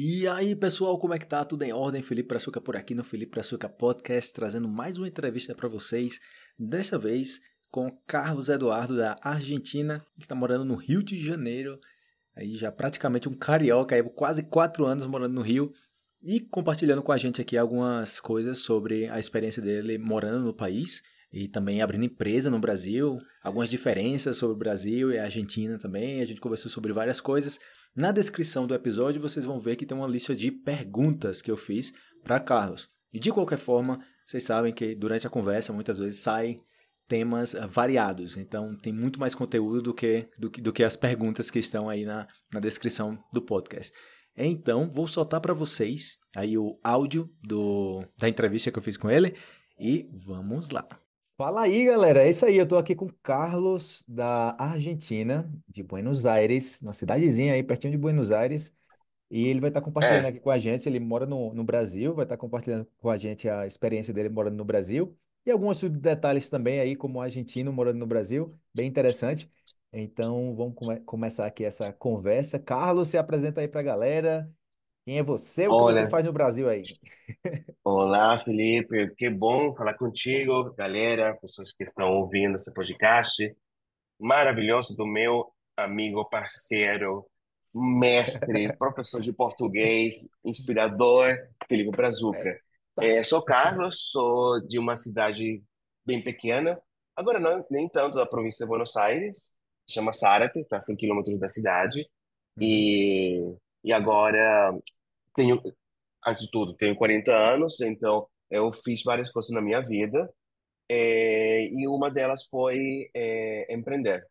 E aí, pessoal, como é que tá? Tudo em ordem? Felipe Praçuca por aqui no Felipe Praçuca Podcast, trazendo mais uma entrevista para vocês. Dessa vez com Carlos Eduardo da Argentina, que está morando no Rio de Janeiro. Aí já praticamente um carioca, aí quase quatro anos morando no Rio e compartilhando com a gente aqui algumas coisas sobre a experiência dele morando no país e também abrindo empresa no Brasil, algumas diferenças sobre o Brasil e a Argentina também. A gente conversou sobre várias coisas. Na descrição do episódio vocês vão ver que tem uma lista de perguntas que eu fiz para Carlos. E de qualquer forma, vocês sabem que durante a conversa muitas vezes saem temas variados. Então tem muito mais conteúdo do que, do, do que as perguntas que estão aí na, na descrição do podcast. Então, vou soltar para vocês aí o áudio do, da entrevista que eu fiz com ele e vamos lá. Fala aí, galera. É isso aí. Eu tô aqui com o Carlos da Argentina, de Buenos Aires, uma cidadezinha aí pertinho de Buenos Aires. E ele vai estar compartilhando É, aqui com a gente. Ele mora no, no Brasil, vai estar compartilhando com a gente a experiência dele morando no Brasil. E alguns detalhes também aí, como argentino morando no Brasil, bem interessante. Então, vamos come- começar aqui essa conversa. Carlos, se apresenta aí para a galera. Quem é você? O que você faz no Brasil aí? olá Felipe, que bom falar contigo, galera, pessoas que estão ouvindo esse podcast maravilhoso do meu amigo, parceiro, mestre, professor de português, inspirador, Felipe É, Brazuca. tá É, sou certo. Carlos, sou de uma cidade bem pequena, agora não nem tanto da província de Buenos Aires, chama Zárate, está a 100 quilômetros da cidade, Uhum. e, e agora tenho antes de tudo, tenho 40 anos, então eu fiz várias coisas na minha vida, é, e uma delas foi é, empreender.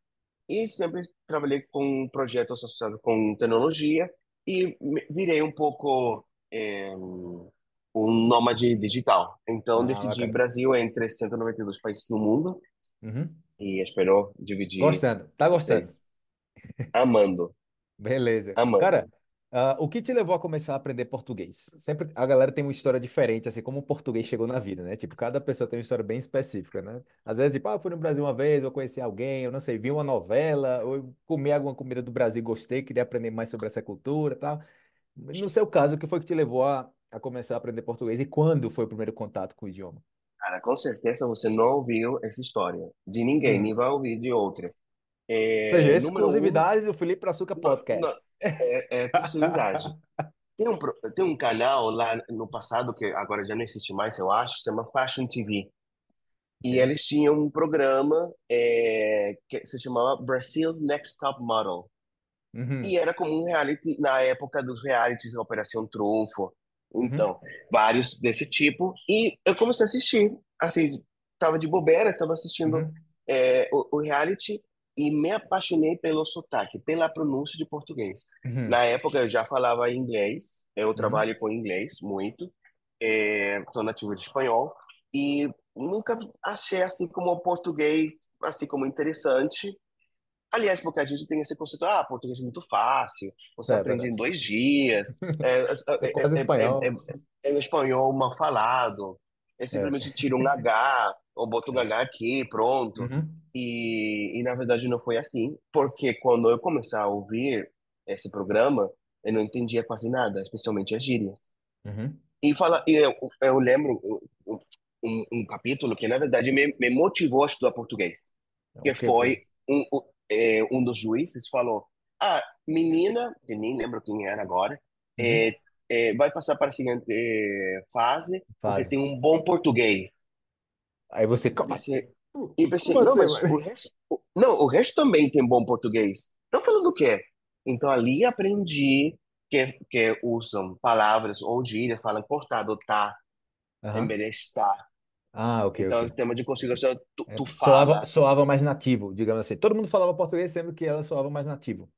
E sempre trabalhei com projetos associados com tecnologia e virei um pouco é, um nômade digital. Então Ah, decidi bacana. Brasil entre 192 países do mundo Uhum. e espero dividir Gostando, tá gostando. Amando, Beleza. amando. Cara, ah, o que te levou a começar a aprender português? Sempre a galera tem uma história diferente, assim como o português chegou na vida, né? Tipo, cada pessoa tem uma história bem específica, né? Às vezes, tipo, ah, eu fui no Brasil uma vez, eu conheci alguém, eu não sei, vi uma novela, ou eu comi alguma comida do Brasil, gostei, queria aprender mais sobre essa cultura e tal. No seu caso, o que foi que te levou a, a começar a aprender português e quando foi o primeiro contato com o idioma? Cara, com certeza você não ouviu essa história de ninguém, nem Hum. vai ouvir de outra. Ou seja, É, número um, exclusividade do Felipe Brazuca não, não, Podcast. É, é exclusividade. Tem um, tem um canal lá no passado, que agora já não existe mais, eu acho, chama Fashion TV. E eles tinham um programa é, que se chamava Brazil's Next Top Model. E Uhum. era como um reality, na época dos realities, Operação Trunfo. Uhum. Então, vários desse tipo. E eu comecei a assistir. Assim, tava de bobeira, tava assistindo Uhum. é, o, o reality e me apaixonei pelo sotaque, pela pronúncia de português. Uhum. Na época eu já falava inglês, eu Uhum. trabalho com inglês muito, é, sou nativo de espanhol e nunca achei assim como o português assim como interessante. Aliás, porque a gente tem esse conceito, ah, português é muito fácil, você É aprende em dois dias, é, É é, quase é, é, é, espanhol. é um espanhol mal falado, é É. simplesmente tira um H, um É. H aqui, pronto. Uhum. E, e na verdade não foi assim, porque quando eu comecei a ouvir esse programa, eu não entendia quase nada, especialmente as gírias. Uhum. E, fala, e eu, eu lembro um, um, capítulo que na verdade me, me motivou a estudar português O que que foi? um, um, é, um dos juízes falou: Ah, menina, que nem lembro quem era agora, Uhum. é, é, vai passar para a seguinte é, fase porque Fase. tem um bom português. Aí você, como assim? pensei, e pensei, não, assim, mas o resto, o- não, o resto também tem bom português. Estão falando o quê? Então ali aprendi que, que usam palavras ou gírias, falam cortado, tá, Aham. embelestar. Ah, ok, Então, ok. o tema de conjugação, tu, É, tu soava, fala. soava mais nativo, digamos assim. Todo mundo falava português, sendo que ela soava mais nativo.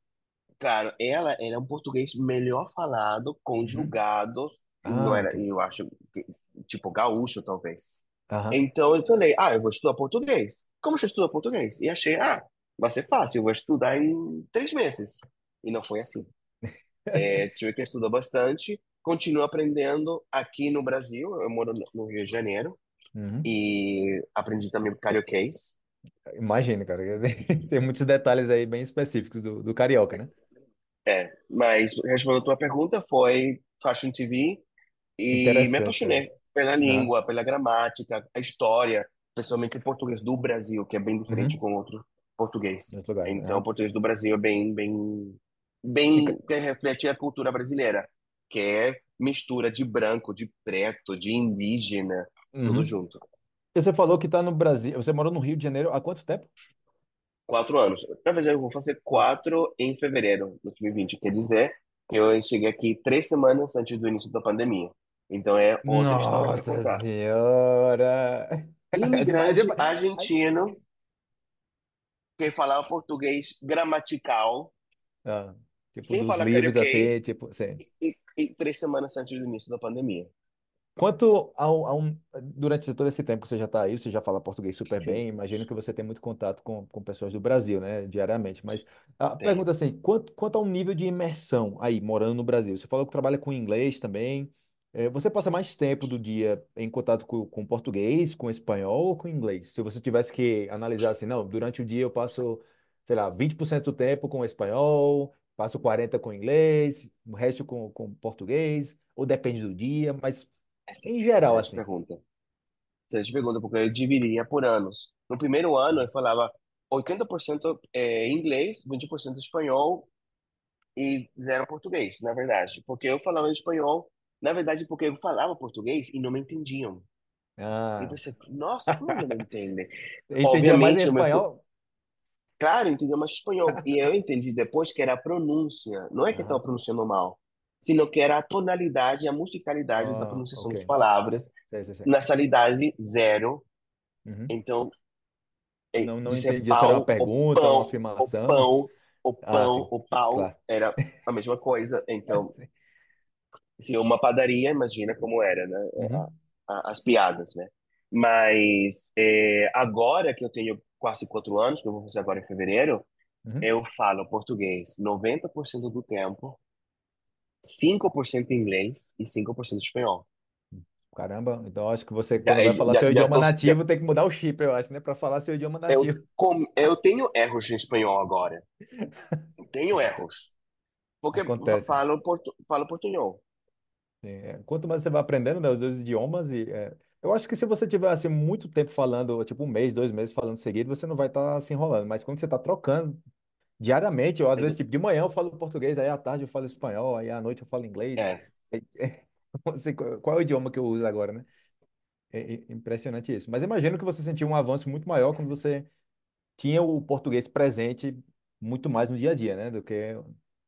Claro, ela era um português melhor falado, Uhum. conjugado, não Ah, era, ok. eu acho, que- tipo gaúcho, talvez. Aham. Então eu falei, ah, eu vou estudar português. Como eu estudo português? E achei, ah, vai ser fácil, eu vou estudar em três meses. E não foi assim. É, tive que estudar bastante, continuo aprendendo aqui no Brasil, eu moro no Rio de Janeiro, Uhum. e aprendi também carioquês. Imagina, cara. Tem muitos detalhes aí bem específicos do, do carioca, né? É, mas respondendo a tua pergunta, foi Fashion TV e me Interessante, apaixonei pela Aham, língua, pela gramática, a história, principalmente o português do Brasil, que é bem diferente Uhum. com outro português. Outros lugares. Então, o português do Brasil é bem, bem, bem, que reflete a cultura brasileira, que é mistura de branco, de preto, de indígena, tudo uhum. junto. E Você falou que está no Brasil. Você morou no Rio de Janeiro há quanto tempo? Quatro anos. Na verdade, eu vou fazer quatro em fevereiro de 2020. Quer dizer que eu cheguei aqui três semanas antes do início da pandemia. Então é outra história para Nossa contar. Senhora! É é Imigrante argentino que falava português gramatical, Ah, tipo, sem dos falar livros carioquês, assim, tipo, sim. e, e três semanas antes do início da pandemia. Quanto ao, a um, durante todo esse tempo que você já está aí, você já fala português super Sim, bem, imagino que você tem muito contato com, com pessoas do Brasil, né, diariamente. Mas a pergunta é assim, quanto, quanto ao nível de imersão aí, morando no Brasil? Você falou que trabalha com inglês também. Eh, você passa mais tempo do dia em contato com, com português, com espanhol ou com inglês? Se você tivesse que analisar assim, não, durante o dia eu passo, sei lá, 20% do tempo com espanhol, passo 40% com inglês, o resto com, com português, ou depende do dia, mas em geral, excelente assim. pergunta. Excelente pergunta, porque eu dividiria por anos. No primeiro ano, eu falava 80% é, inglês, 20% espanhol e zero português, na verdade. Porque eu falava espanhol, na verdade, porque eu falava português e não me entendiam. E Ah, pensei, nossa, como não entendem? entendia mais em o meu, espanhol. claro, entendia mais espanhol. E eu entendi depois que era a pronúncia. Não é que estava pronunciando mal, sino que era a tonalidade, a musicalidade da Ah, pronunciação ok. das palavras, Sei, sei, sei. nasalidade zero. Uhum. Então, é, Não, não dizer entendia se era uma o pergunta, uma pão, o afirmação. pão, o Ah, pão, o pau, claro. era a mesma coisa. Então, Sim. se uma padaria, imagina como era, né? A- Uhum, a- as piadas, né? Mas é, agora que eu tenho quase quatro anos, que eu vou fazer agora em fevereiro, uhum. eu falo português 90% do tempo, 5% inglês e 5% espanhol. Caramba, então acho que você, Já, quando vai falar já, seu já idioma tô, nativo, tem que mudar o chip, eu acho, né? Para falar seu idioma eu, nativo. com, eu tenho erros em espanhol agora. Tenho erros. Porque Acontece. falo, portu, falo portunhol. É, quanto mais você vai aprendendo, né, os dois idiomas, e é, eu acho que se você tiver assim, muito tempo falando, tipo um mês, dois meses falando seguido, você não vai estar se enrolando. Mas quando você está trocando diariamente, ou às vezes, tipo, de manhã eu falo português, aí à tarde eu falo espanhol, aí à noite eu falo inglês. É, É, qual qual é o idioma que eu uso agora, né? É, é impressionante isso. Mas imagino que você sentiu um avanço muito maior quando você tinha o português presente muito mais no dia a dia, né? Do que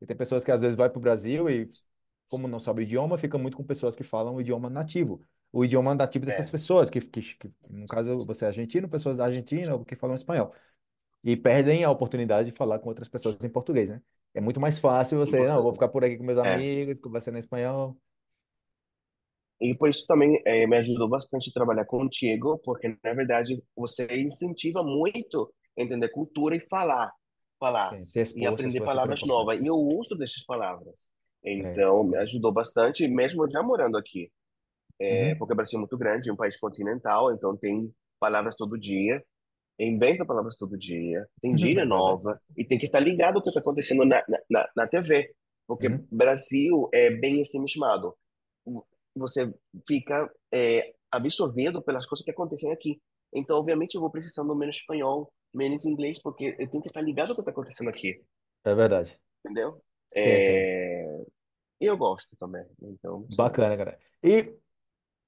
e tem pessoas que às vezes vai para o Brasil e, como não sabe o idioma, fica muito com pessoas que falam o idioma nativo. O idioma nativo dessas é, pessoas, que, que, que no caso você é argentino, pessoas da Argentina ou que falam espanhol. E perdem a oportunidade de falar com outras pessoas em português, né? É muito mais fácil você, não, vou ficar por aqui com meus É. amigos, conversando em espanhol. E por isso também é, me ajudou bastante trabalhar contigo, porque na verdade você incentiva muito entender cultura e falar, falar Sim, e aprender palavras novas. E eu uso dessas palavras. É, Então, me ajudou bastante, mesmo já morando aqui. É, Uhum. porque o Brasil é muito grande, é um país continental, então tem palavras todo dia, inventa palavras todo dia, tem gíria nova, e tem que estar ligado ao que está acontecendo na, na, na TV. Porque Uhum. Brasil é bem assim mesmado você fica é, absorvido pelas coisas que acontecem aqui. Então, obviamente, eu vou precisando menos espanhol, menos inglês, porque eu tenho que estar ligado ao que está acontecendo aqui, É verdade. entendeu? Sim, sim. É... E eu gosto também, então, sei lá. Bacana, cara. E,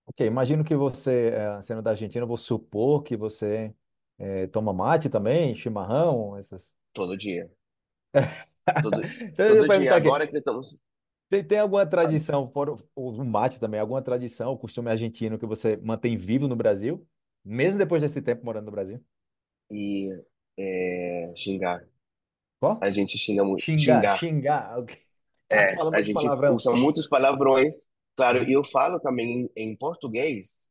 ok, imagino que você, eh, sendo da Argentina, eu vou supor que você eh, toma mate também, chimarrão, essas. Todo dia. Todo, Então, eu ia todo dia. perguntar aqui, Agora que estamos... tem, tem alguma tradição, fora o o mate também, alguma tradição, o costume argentino que você mantém vivo no Brasil, mesmo depois desse tempo morando no Brasil? E é, xingar. A gente xinga muito. Xingar, Xingar. xingar, ok. É, Fala a muito gente palavrão. usa muitos palavrões. Claro, e eu falo também em, em português,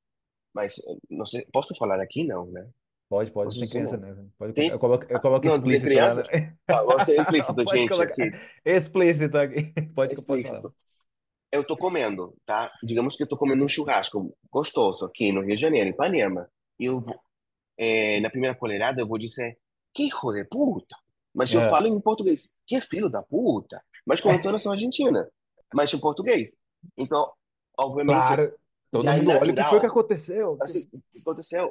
mas eh, não sei, posso falar aqui? Não, né? Pode, pode, Posso tem dizer criança, não. né? Pode colocar, eu coloco, eu coloco Não, de explícito lá, né? crianças? Tá, vou ser explícito, Pode gente, colocar aqui. explícito aqui. Pode, pode falar. Explícito. Eu tô comendo, tá? Digamos que eu tô comendo um churrasco gostoso aqui no Rio de Janeiro, em Ipanema. E eu vou, é, na primeira colherada eu vou dizer, que hijo de puta! Mas se eu É, falo em português, que filho da puta, mas com entonação argentina, mas em português. Então, obviamente, claro. Todo mundo olha o que foi que aconteceu. Assim, o que aconteceu?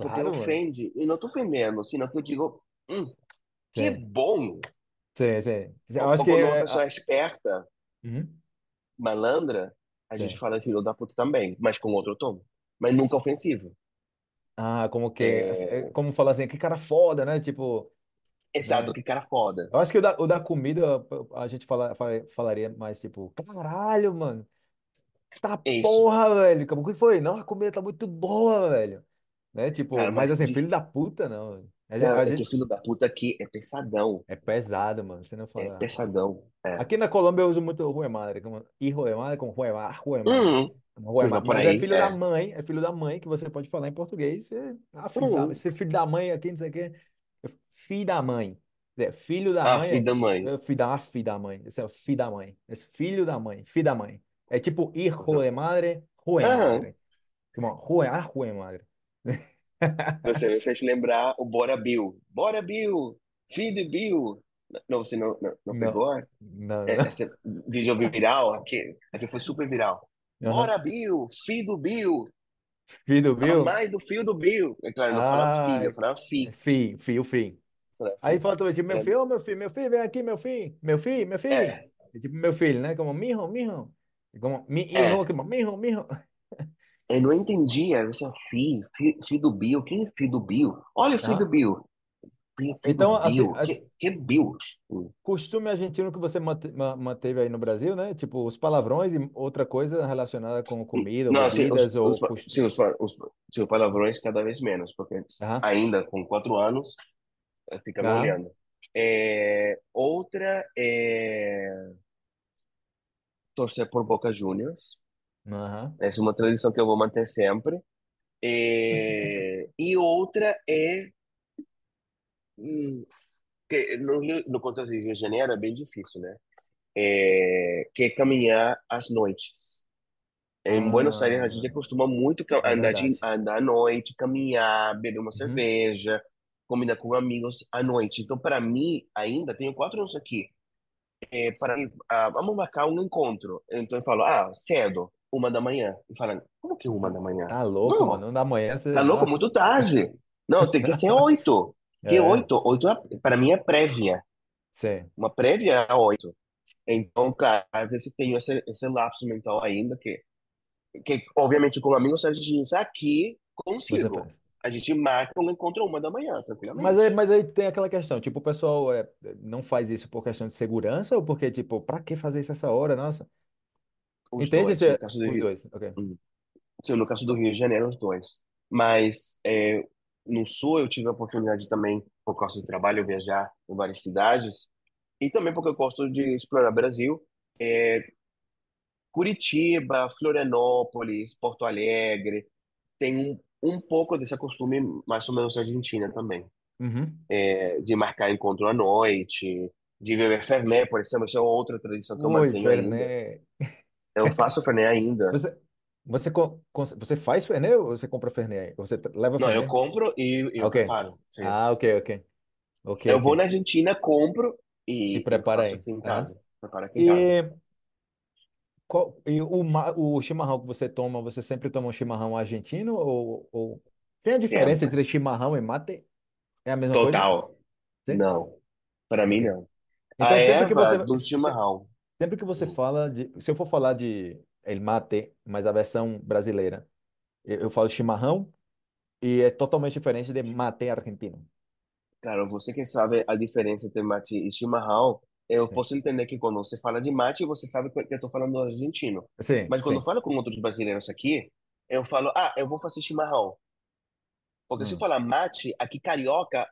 Porque Claro, mano. ofende. E não tô ofendendo, sino que eu digo, hum, que Sim, bom. sim, sim. Eu acho que. quando uma é, pessoa é esperta, uhum, malandra, a gente sim. fala filho da puta também, mas com outro tom. Mas nunca ofensivo. Ah, como que. assim, é É... Como falar assim, que cara foda, né? Tipo, Exato, né? que cara foda. Eu acho que o da, o da comida a gente fala, fala- falaria mais tipo, caralho, mano. Tá isso. porra, velho. Como que foi? Não, a comida tá muito boa, velho. Né? Tipo, Cara, mas mas assim, filho diz... da puta, não. A gente, Cara, a é que gente- filho da puta aqui é pesadão. é pesado, mano. Você não É fala. pesadão. É. Aqui na Colômbia eu uso muito rua madre, como hijo de madre, como rua ma- rua madre. Hum, Como ma- por Mas é aí, filho da é. mãe, é filho da mãe que você pode falar em português. É, ah, filho da, Hum. esse filho da mãe aqui, não sei o quê. Filho da mãe. É, filho da Ah, mãe filho é, da mãe. é filho da, ah, filho da mãe. Esse é o filho da mãe. Esse filho da mãe, filho da mãe. É tipo hijo de madre, rua Aham. madre. Como rua, ah, rua madre. Você me fez lembrar o Bora Bill. Bora Bill! Filho de Bill! Não, você não, não, não Não, pegou? não, É, não. Esse vídeo viral, aqui, aqui foi super viral. Aham. Bora Bill! Filho do Bill! Filho do A Bill? mãe do filho do Bill! É claro, eu não falava Ah, filho, eu falava fi. fi, fio, fi. Aí fala também, tipo, meu Era- filho, ô, meu filho, meu filho, vem aqui, meu filho, meu filho, meu filho. É, É tipo, meu filho, né? Como, mijo, mijo. É Como, mi é. como, mijo, mijo. Eu não entendia. Você é filho, filho, filho do Bill. Quem é filho do Bill? Olha o filho do Ah, Bill. Filho, filho do Então, assim, Bill. a- Que, que Bill? Hum. costume argentino que você mante- ma- manteve aí no Brasil, né? Tipo, os palavrões e outra coisa relacionada com comida Não, sim, os, bebidas os, ou costume. sim, os, os, os palavrões cada vez menos, porque Aham, ainda com quatro anos, fica me aham, olhando. É, outra é torcer por Boca Juniors. aham. Essa é uma tradição que eu vou manter sempre. É, e outra é hum, que no no contexto do Rio de Janeiro é bem difícil, né? É, que é caminhar às noites. Em Buenos Aires a gente Ah, costuma muito é andar de, andar à noite, caminhar, beber uma Uhum. cerveja, combinar com amigos à noite. Então, para mim, ainda tenho quatro anos aqui. É, para mim, ah, vamos marcar um encontro. Então eu falo, ah, cedo, uma da manhã. E falam, como que uma da manhã? Tá louco, Não, mano. Da manhã tá você. louco, Nossa. muito tarde. Não, tem que ser oito. Que É, oito? Oito é, para mim é prévia. sim. Uma prévia é oito. Então, cara, às vezes tenho esse, esse lapso mental ainda que, que obviamente, com amigos, a gente aqui consigo. A gente marca um encontro uma da manhã, Mas aí, tranquilamente. mas aí tem aquela questão, tipo, o pessoal é, não faz isso por questão de segurança ou porque, tipo, pra que fazer isso essa hora? Nossa. Os Entende? dois, no esse- caso do Os Rio. dois, ok. hum, Sim, no caso do Rio de Janeiro, os dois. Mas é, no Sul eu tive a oportunidade também, por causa do trabalho, viajar em várias cidades. E também porque eu gosto de explorar o Brasil. É, Curitiba, Florianópolis, Porto Alegre, tem um, um pouco desse costume mais ou menos argentina também. Uhum. É, de marcar encontro à noite, de beber fernet, por exemplo. Isso é outra tradição que eu Oi, mantenho ainda. Fernet. Eu faço fernet ainda. Você, você, você faz Fernet ou você compra Fernet? Você leva Não, eu Fernet? compro e e Ah, eu Ok. preparo. Sim. Ah, ok, ok. Ok, Eu vou ok. na Argentina, compro E e, e prepara faço aí. aqui em Aham. casa. Preparo aqui em casa. Qual, e o, o chimarrão que você toma, você sempre toma um chimarrão argentino ou, ou... Tem a diferença Sempre. entre chimarrão e mate? É a mesma coisa? Total. Sim? Não. Para mim, não. A Então, sempre que erva você, do se- chimarrão. sempre que você Hum. fala de, se eu for falar de el mate, mas a versão brasileira, eu, eu falo chimarrão e é totalmente diferente de mate argentino. Cara, você que sabe a diferença entre mate e chimarrão, eu Sim, posso entender que quando você fala de mate, você sabe que eu estou falando do argentino. sim, Mas quando eu sim. falo com outros brasileiros aqui, eu falo, ah, eu vou fazer chimarrão. Porque se eu Hum. falar mate, aqui carioca,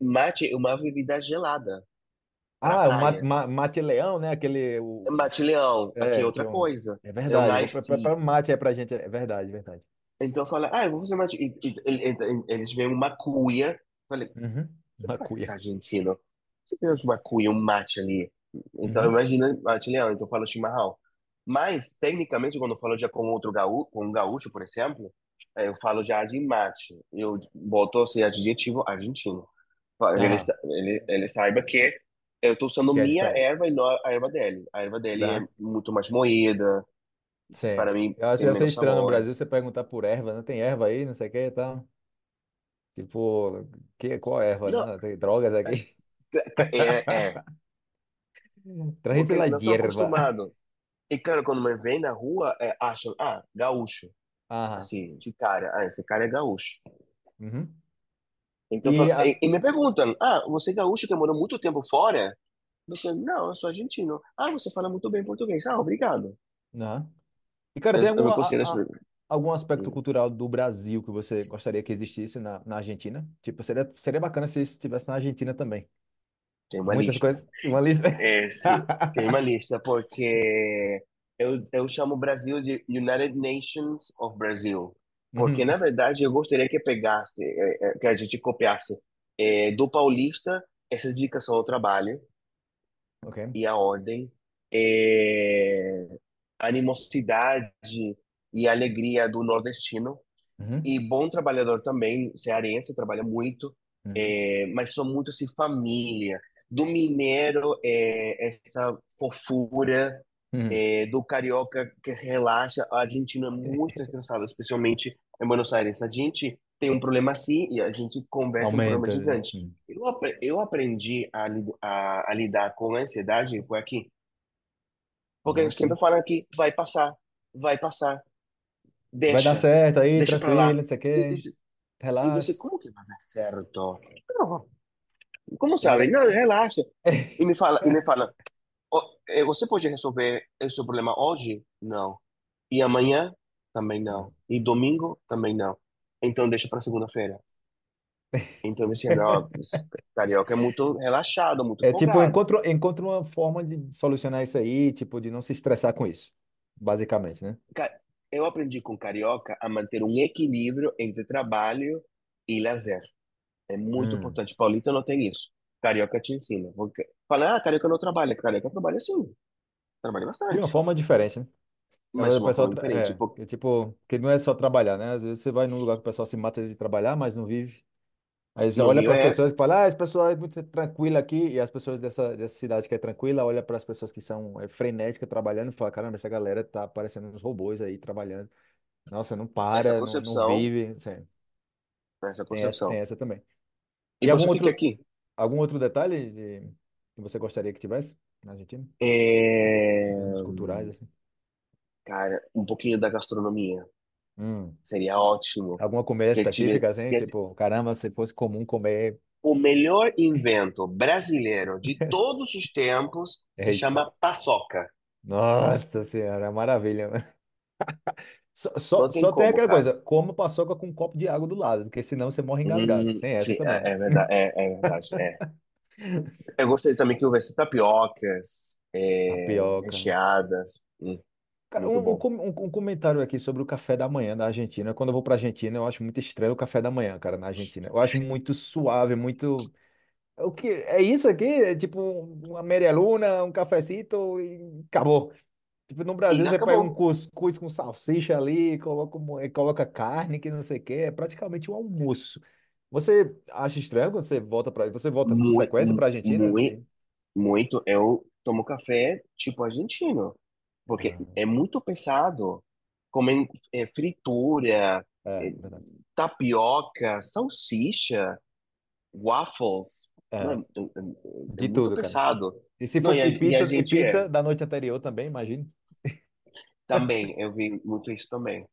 mate é uma bebida gelada Ah, o mate, ma- mate leão, né? Aquele, o, Mate leão, aqui é é, é outra um, coisa. é É verdade. iced Para mate é pra gente, é verdade, verdade. Então fala, ah, eu vou fazer mate. E, e- e- eles veem uma cuia. Falei, Uhum. você faz Macuia. argentino? Você tem uma cuia, um mate ali. Então Uhum. imagina mate leão, então fala chimarrão. Mas, tecnicamente, quando eu falo já com outro gaú, com um gaúcho, por exemplo, eh, eu falo já de mate. Eu boto esse adjetivo argentino. Ele, Ah, ele, ele saiba que eu estou usando que é minha diferente. erva e não a erva dele. A erva dele é Né? muito mais moída, Sim. para mim Eu acho que deve ser estranho no. Brasil você perguntar por erva, não tem erva aí, não sei o que e tal. Tipo, que, qual erva, Não, né? Tem drogas aqui. É, é, Trágico porque não hierba. acostumado. E claro, quando me vem na rua, é, acham, ah, gaúcho. Aham. Assim, de cara, ah, esse cara é gaúcho. Uhum. Então, E a... e, e me perguntam, ah, você é gaúcho que morou muito tempo fora? Você, não, eu sou argentino. Ah, você fala muito bem português. Ah, obrigado. Aham. E, cara, Eu, tem eu me alguma, considero... a- a- algum aspecto hum, cultural do Brasil que você gostaria que existisse na, na Argentina? Tipo, seria, seria bacana se isso estivesse na Argentina também. Tem uma Muitas lista. coisas. Uma lista. Esse, tem uma lista, porque eu, eu chamo o Brasil de United Nations of Brazil. Porque, Uhum. na verdade, eu gostaria que pegasse, é, é, que a gente copiasse é, do paulista essa dedicação ao trabalho e à ordem, é, a animosidade e a alegria do nordestino. Uhum. E bom trabalhador também, cearense, trabalha muito, Uhum. é, mas são muito assim, família. Do mineiro, é, essa fofura, Uhum. é, do carioca que relaxa. A argentina é muito estressado, especialmente em Buenos Aires. A gente tem um problema assim e a gente converte em um problema Aumenta. né? gigante. Uhum. Eu, eu aprendi a, a, a lidar com a ansiedade foi aqui, porque eu Nossa. sempre falo que vai passar, vai passar, Vai dar deixa, certo aí, deixa tranquilo, não sei o quê. e e você, Relaxa. como que vai dar certo? Não, como sabe? Não, relaxa. E me fala, e me fala, "Ó, eh, você pode resolver esse problema hoje? Não. E amanhã? Também não. E domingo? Também não. Então deixa para segunda-feira. Então ó, carioca é muito relaxado, muito É tipo, folgado. encontro, encontro uma forma de solucionar isso aí, tipo, de não se estressar com isso. Basicamente, né? Ca- Eu aprendi com carioca a manter um equilíbrio entre trabalho e lazer. É muito Hum. importante. Paulista não tem isso. Carioca te ensina. Fala, ah, carioca não trabalha. Carioca trabalha sim. Trabalha De uma bastante. forma diferente, né? Mas o pessoal, é, Tipo, que, tipo, que não é só trabalhar, né? Às vezes você vai num lugar que o pessoal se mata de trabalhar, mas não vive. Aí você no olha Rio para as é pessoas e fala, ah, esse pessoal é muito tranquilo aqui, e as pessoas dessa, dessa cidade que é tranquila, olha para as pessoas que são é, frenéticas trabalhando e fala, caramba, essa galera tá parecendo uns robôs aí trabalhando. Nossa, não essa para, não, não concepção, vive. Assim, essa tem essa, tem essa também. E E algum você fica outro, aqui. algum outro detalhe de, que você gostaria que tivesse na Argentina? É, culturais, assim? cara, um pouquinho da gastronomia. Hum. Seria ótimo. Alguma comida Que tive, específica, assim? que Tipo, caramba, se fosse comum comer. o melhor invento brasileiro de todos os tempos se Eita. chama paçoca. Nossa senhora, é maravilha, né? Só, só, só tem como, aquela cara. coisa, coma paçoca com um copo de água do lado, porque senão você morre engasgado. Hum, Tem essa sim, também, é, é verdade, é, é verdade, é. Eu gostaria também que houvesse tapiocas, é, Tapioca. recheadas. Hum, Cara, muito um, um, bom. com- um- um comentário aqui sobre o café da manhã da Argentina. Quando eu vou pra Argentina, eu acho muito estranho o café da manhã, cara, na Argentina. Eu acho muito suave, muito. O que é isso aqui? É tipo uma meia luna, um cafecito e acabou. Tipo, no E Brasil você pega um acabou. cuscuz com salsicha ali, coloca, um- eh, coloca carne, que não sei o quê, é praticamente um almoço. Você acha estranho quando você volta para, você volta com Muito, frequência para Argentina? muito, Sim. muito. Eu tomo café tipo argentino, porque Ah, é muito pesado. Comem é, fritura, é, é, verdade. tapioca, salsicha, waffles. É, é, é- é de muito tudo, cara. pesado. E se Não, for e a, e e a pizza e gente é. pizza da noite anterior também, imagino. Também, eu vi muito isso também.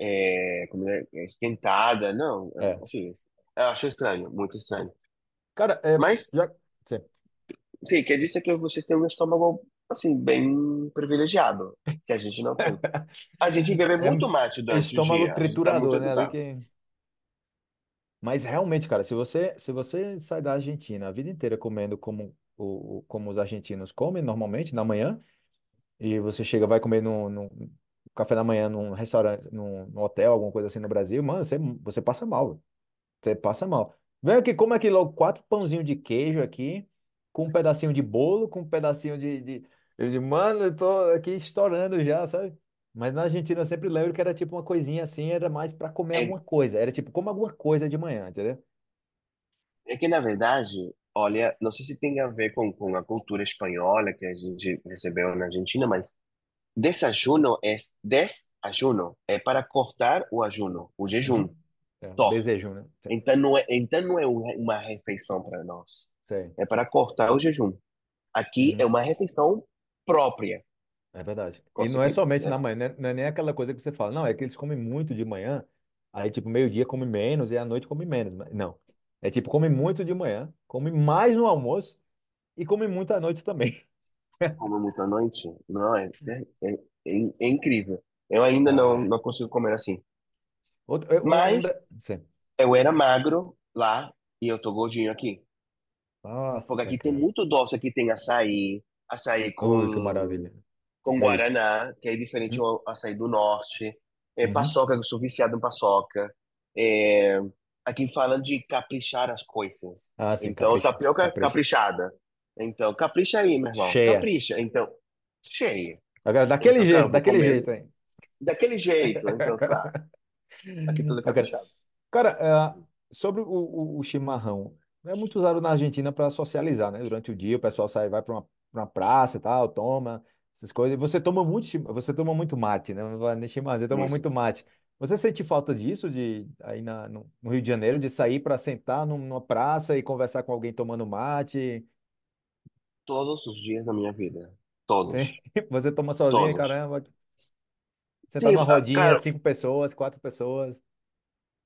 É, comida esquentada, não, É. assim, eu acho estranho, muito estranho. Cara, é, Mas, já, sim. sim, quer dizer que vocês têm um estômago, assim, bem privilegiado, que a gente não tem. A gente bebe muito mate É durante o estômago dia, a gente tá muito triturador, né? Ali educado. que Mas realmente, cara, se você, se você sai da Argentina a vida inteira comendo como, o, o- como os argentinos comem normalmente na manhã, e você chega, vai comer no, no café da manhã num restaurante, num, num hotel, alguma coisa assim no Brasil, mano, você, você passa mal. Você passa mal. Vem aqui, come aqui logo quatro pãozinhos de queijo aqui, com um pedacinho de bolo, com um pedacinho de, de... Eu digo, mano, eu tô aqui estourando já, sabe? Mas na Argentina eu sempre lembro que era tipo uma coisinha assim, era mais pra comer É, alguma coisa. Era tipo, como alguma coisa de manhã, entendeu? É que, na verdade, olha, não sei se tem a ver com, com a cultura espanhola que a gente recebeu na Argentina, mas desayuno é desajuno, é para cortar o ajuno, o jejum, Uhum. É, só. desejo, né? Sim, Então não é, então não é um- uma refeição para nós, é para cortar o jejum. Aqui é Uhum. uma refeição própria. É verdade. E não é somente na É, manhã, né? não é nem aquela coisa que você fala, não, é que eles comem muito de manhã, aí tipo meio-dia come menos e à noite come menos. Não. É tipo, come muito de manhã, come mais no almoço e come muito à noite também. como muito à noite. Não, é, é, é, é é incrível. Eu ainda Não, não, é. consigo comer assim. É, um, um da- Mas Sim. eu era magro lá e eu tô gordinho aqui. Porque Nossa, aqui tem cara. muito doce, aqui tem açaí, açaí Ui, que com, maravilha. com guaraná, que é diferente Uhum. do açaí do norte. É, Uhum. paçoca, que eu sou viciado em paçoca. É, aqui falam de caprichar as coisas. Ah, sim, Então, capricha. tapioca Capricha. caprichada. Então, capricha aí, meu irmão. Cheia. Capricha. Então, cheia. Agora, daquele Então, jeito, daquele comer jeito, hein? daquele jeito. Então, claro, aqui tudo é caprichado. Cara, ah, sobre o, o, o chimarrão, é muito usado na Argentina para socializar, né? Durante o dia, o pessoal sai, vai para uma, pra uma praça e tal, toma essas coisas. Você toma muito, você toma muito mate, né? Não vai nem chimarrão, você toma Isso. muito mate. Você sente falta disso, de aí na, no, no Rio de Janeiro, de sair para sentar num- numa praça e conversar com alguém tomando mate? Todos os dias da minha vida. Todos. Você toma sozinho, Todos. caramba, sentar Sim, numa rodinha, cara, cinco pessoas, quatro pessoas.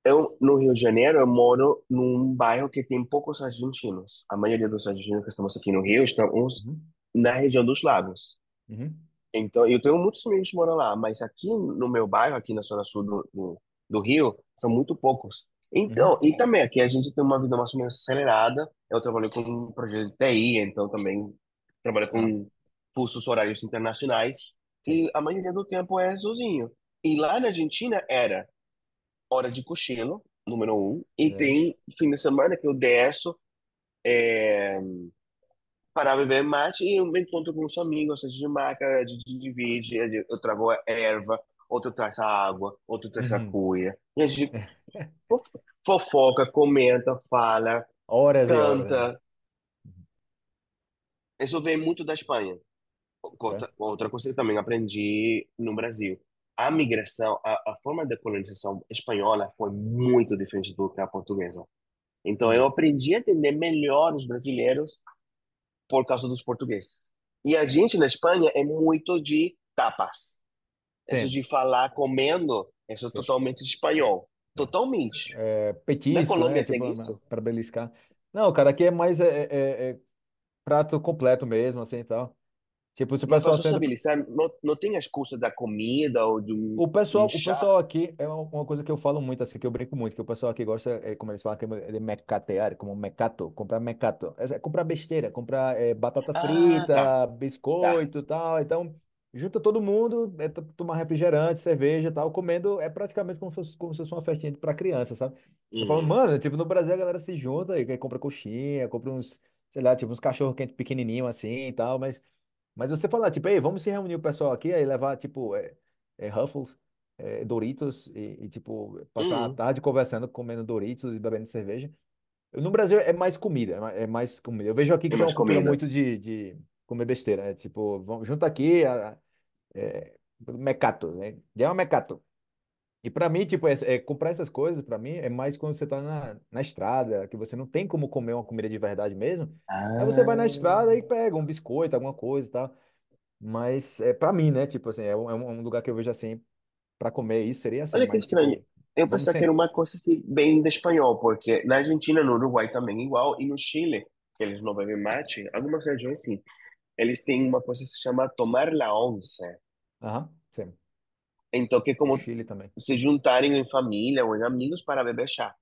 eu no Rio de Janeiro, eu moro num bairro que tem poucos argentinos. A maioria dos argentinos que estamos aqui no Rio estamos Uhum, na região dos lagos. uhum, Então, eu tenho muitos amigos que moram lá, mas aqui no meu bairro, aqui na zona sul do, do, do Rio, são muito poucos. uhum. Então, e também aqui a gente tem uma vida mais ou menos acelerada. Eu trabalho com um projeto de TI, então também trabalho com fusos horários internacionais. E a maioria do tempo é sozinho. E lá na Argentina era hora de cochilo, número um, e É. tem fim de semana que eu desço é, para beber mate e eu me encontro com os amigos, a gente marca, a gente divide, eu trago a erva, outro traz a água, outro traz a Uhum. cuia, e a gente fof- fofoca, comenta, fala, Horas e horas, canta. Isso vem muito da Espanha. Outra Certo? outra coisa que também aprendi no Brasil. A migração, a, a forma de colonização espanhola foi muito diferente do que a portuguesa. Então eu Hum. aprendi a entender melhor os brasileiros por causa dos portugueses. E a gente na Espanha é muito de tapas. Isso Sim. de falar comendo, isso é totalmente espanhol. Totalmente. É, Na petisco, né? Colômbia Tipo, tem isso? para beliscar. Não, cara, aqui é mais é, é- é prato completo mesmo, assim e tal. Tipo, se o pessoal senta. sociabilizar, não, não tem a excusa da comida ou de um, O pessoal, um o pessoal aqui é uma coisa que eu falo muito, assim, que eu brinco muito, que o pessoal aqui gosta, é, como eles falam, é de mecatear, como mecato, comprar mecato. É é comprar besteira, comprar é, batata Ah, tá, frita, tá. biscoito e tal. Então, junta todo mundo, é, to- tomar refrigerante, cerveja e tal, comendo, é praticamente como se fosse, como se fosse uma festinha para criança, sabe? Eu falo, Uhum. mano, tipo, no Brasil a galera se junta e compra coxinha, compra uns, sei lá, tipo, uns cachorro quente pequenininho assim e tal, mas, mas você falar, tipo, ei, vamos se reunir o pessoal aqui, aí levar, tipo, é, é, Ruffles, é, Doritos e, e, tipo, passar a Uhum. tarde conversando, comendo Doritos e bebendo cerveja. No Brasil é mais comida, é ma- é mais comida. Eu vejo aqui É que tem mais uma cultura comida. muito de, de comer besteira, né? Tipo, vamos, junta aqui, a, é, mecato, né? Já é um mecato. E pra mim, tipo, é, é- comprar essas coisas, pra mim, é mais quando você tá na, na estrada, que você não tem como comer uma comida de verdade mesmo. Aí você vai na Ah, estrada e pega um biscoito, alguma coisa e tal. Mas é para mim, né? Tipo assim, é um, é um lugar que eu vejo assim, pra comer isso seria assim, olha que mas estranho. tipo, Eu vamos pensava que era sentar. uma coisa assim, bem de espanhol, porque na Argentina, no Uruguai também igual, e no Chile, que eles não bebem mate, algumas regiões sim, eles têm uma coisa que se chama tomar la once. Aham, sim. Então, que é como Chile também. se juntarem em família ou em amigos para beber chá.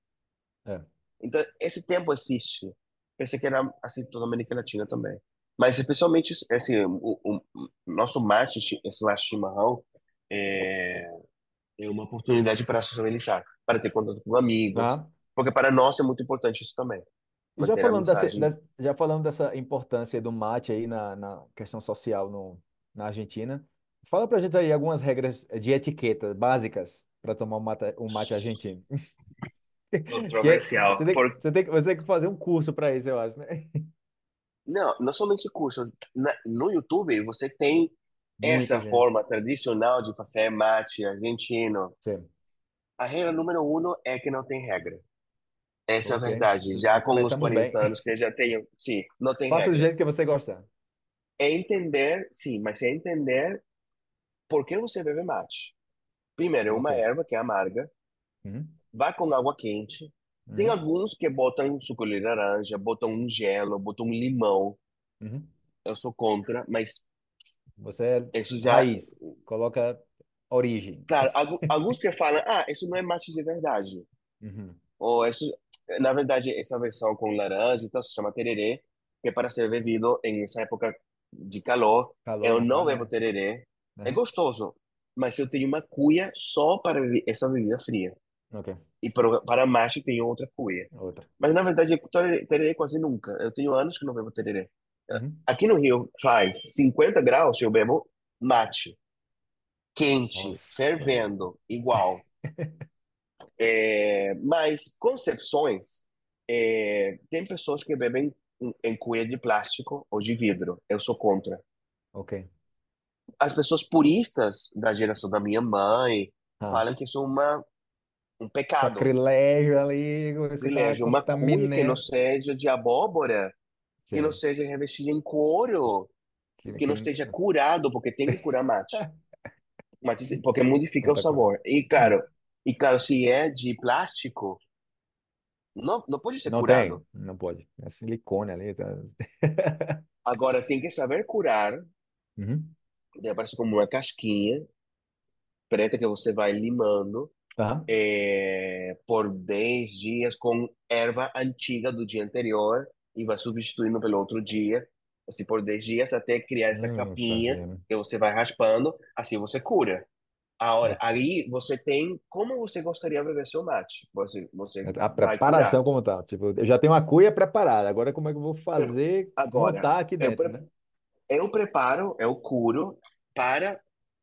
É. Então, esse tempo existe. Pensei que era assim toda a América Latina também. Mas especialmente assim, o, o- nosso mate, esse lá chimarrão, é, é uma oportunidade para socializar, para ter contato com amigos, Ah, porque para nós é muito importante isso também, e já falando dessa, amizade. des- já falando dessa importância do mate aí na, na questão social no, na Argentina, fala pra gente aí algumas regras de etiqueta básicas para tomar um mate, um mate argentino. Que é- Controversial. você tem, Por... você tem, que- você tem que fazer um curso para isso, eu acho, né? Não, não somente curso. Na- no YouTube você tem Muita essa gente. forma tradicional de fazer mate argentino. Sim. A regra número um é que não tem regra. Essa é a Ok. verdade. Já com os Começamos bem. 40 anos que eu já tenho, sim, não tem Faça do regra. jeito que você gostar. É entender, sim, mas é entender por que você bebe mate. Primeiro, é uma erva que é amarga, Uhum. vai com água quente. Tem Uhum. alguns que botam suco de laranja, botam um gelo, botam um limão. Uhum. Eu sou contra, mas Você é isso já. raiz, coloca origem. Claro, algu- alguns que falam, ah, isso não é mate de verdade. Uhum. Ou isso, na verdade, essa versão com laranja, então se chama tererê, que é para ser bebido em essa época de calor. Calor, Eu né? não Ah, bebo tererê. É gostoso, mas eu tenho uma cuia só para essa bebida fria. E para, para mate tenho outra cuia. outra. Mas na verdade, tererê, tererê quase nunca. Eu tenho anos que não bebo tererê. Uhum. Aqui no Rio faz 50 graus, eu bebo mate. Quente, Nossa. fervendo, igual. É, mas concepções, é, tem pessoas que bebem em, em cuia de plástico ou de vidro. Eu sou contra. Ok. As pessoas puristas da geração da minha mãe Ah. falam que isso é uma, um pecado, Sacrilégio ali, tá privilégio, uma cuia que não seja de abóbora, que não seja revestida em couro, Que, que não que- esteja curado, porque tem que curar mate. Mate porque modifica o coisa. sabor. E claro, e claro, se é de plástico, não, não pode ser Não curado. tem, não pode. É silicone ali. tá? Agora tem que saber curar. Uhum. Daí Aparece como uma casquinha preta que você vai limando Aham. é, por 10 dias com erva antiga do dia anterior e vai substituindo pelo outro dia, assim por 10 dias até criar essa Hum, capinha fazendo. que você vai raspando, assim você cura. A hora, É. aí você tem como você gostaria de beber seu mate. Você, você A vai preparação como tal. Tipo, eu já tenho uma cuia preparada. Agora como é que eu vou fazer, Agora, montar aqui eu, dentro, pre- né? Eu preparo, eu curo para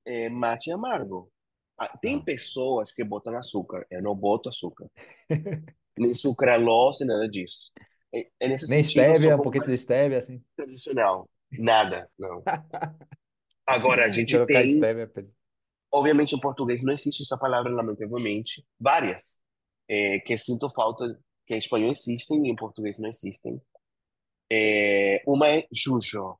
é, mate amargo. Ah, Tem Ah. pessoas que botam açúcar. Eu não boto açúcar. Nem sucralose, nada disso. É, é nesse Nem sentido, stevia, um pouquinho de stevia, assim. tradicional. Nada, não. Agora, a gente tem, stevia. obviamente em português não existe essa palavra, lamentavelmente, várias, é, que sinto falta, que em espanhol existem e em português não existem. É, uma é jujo.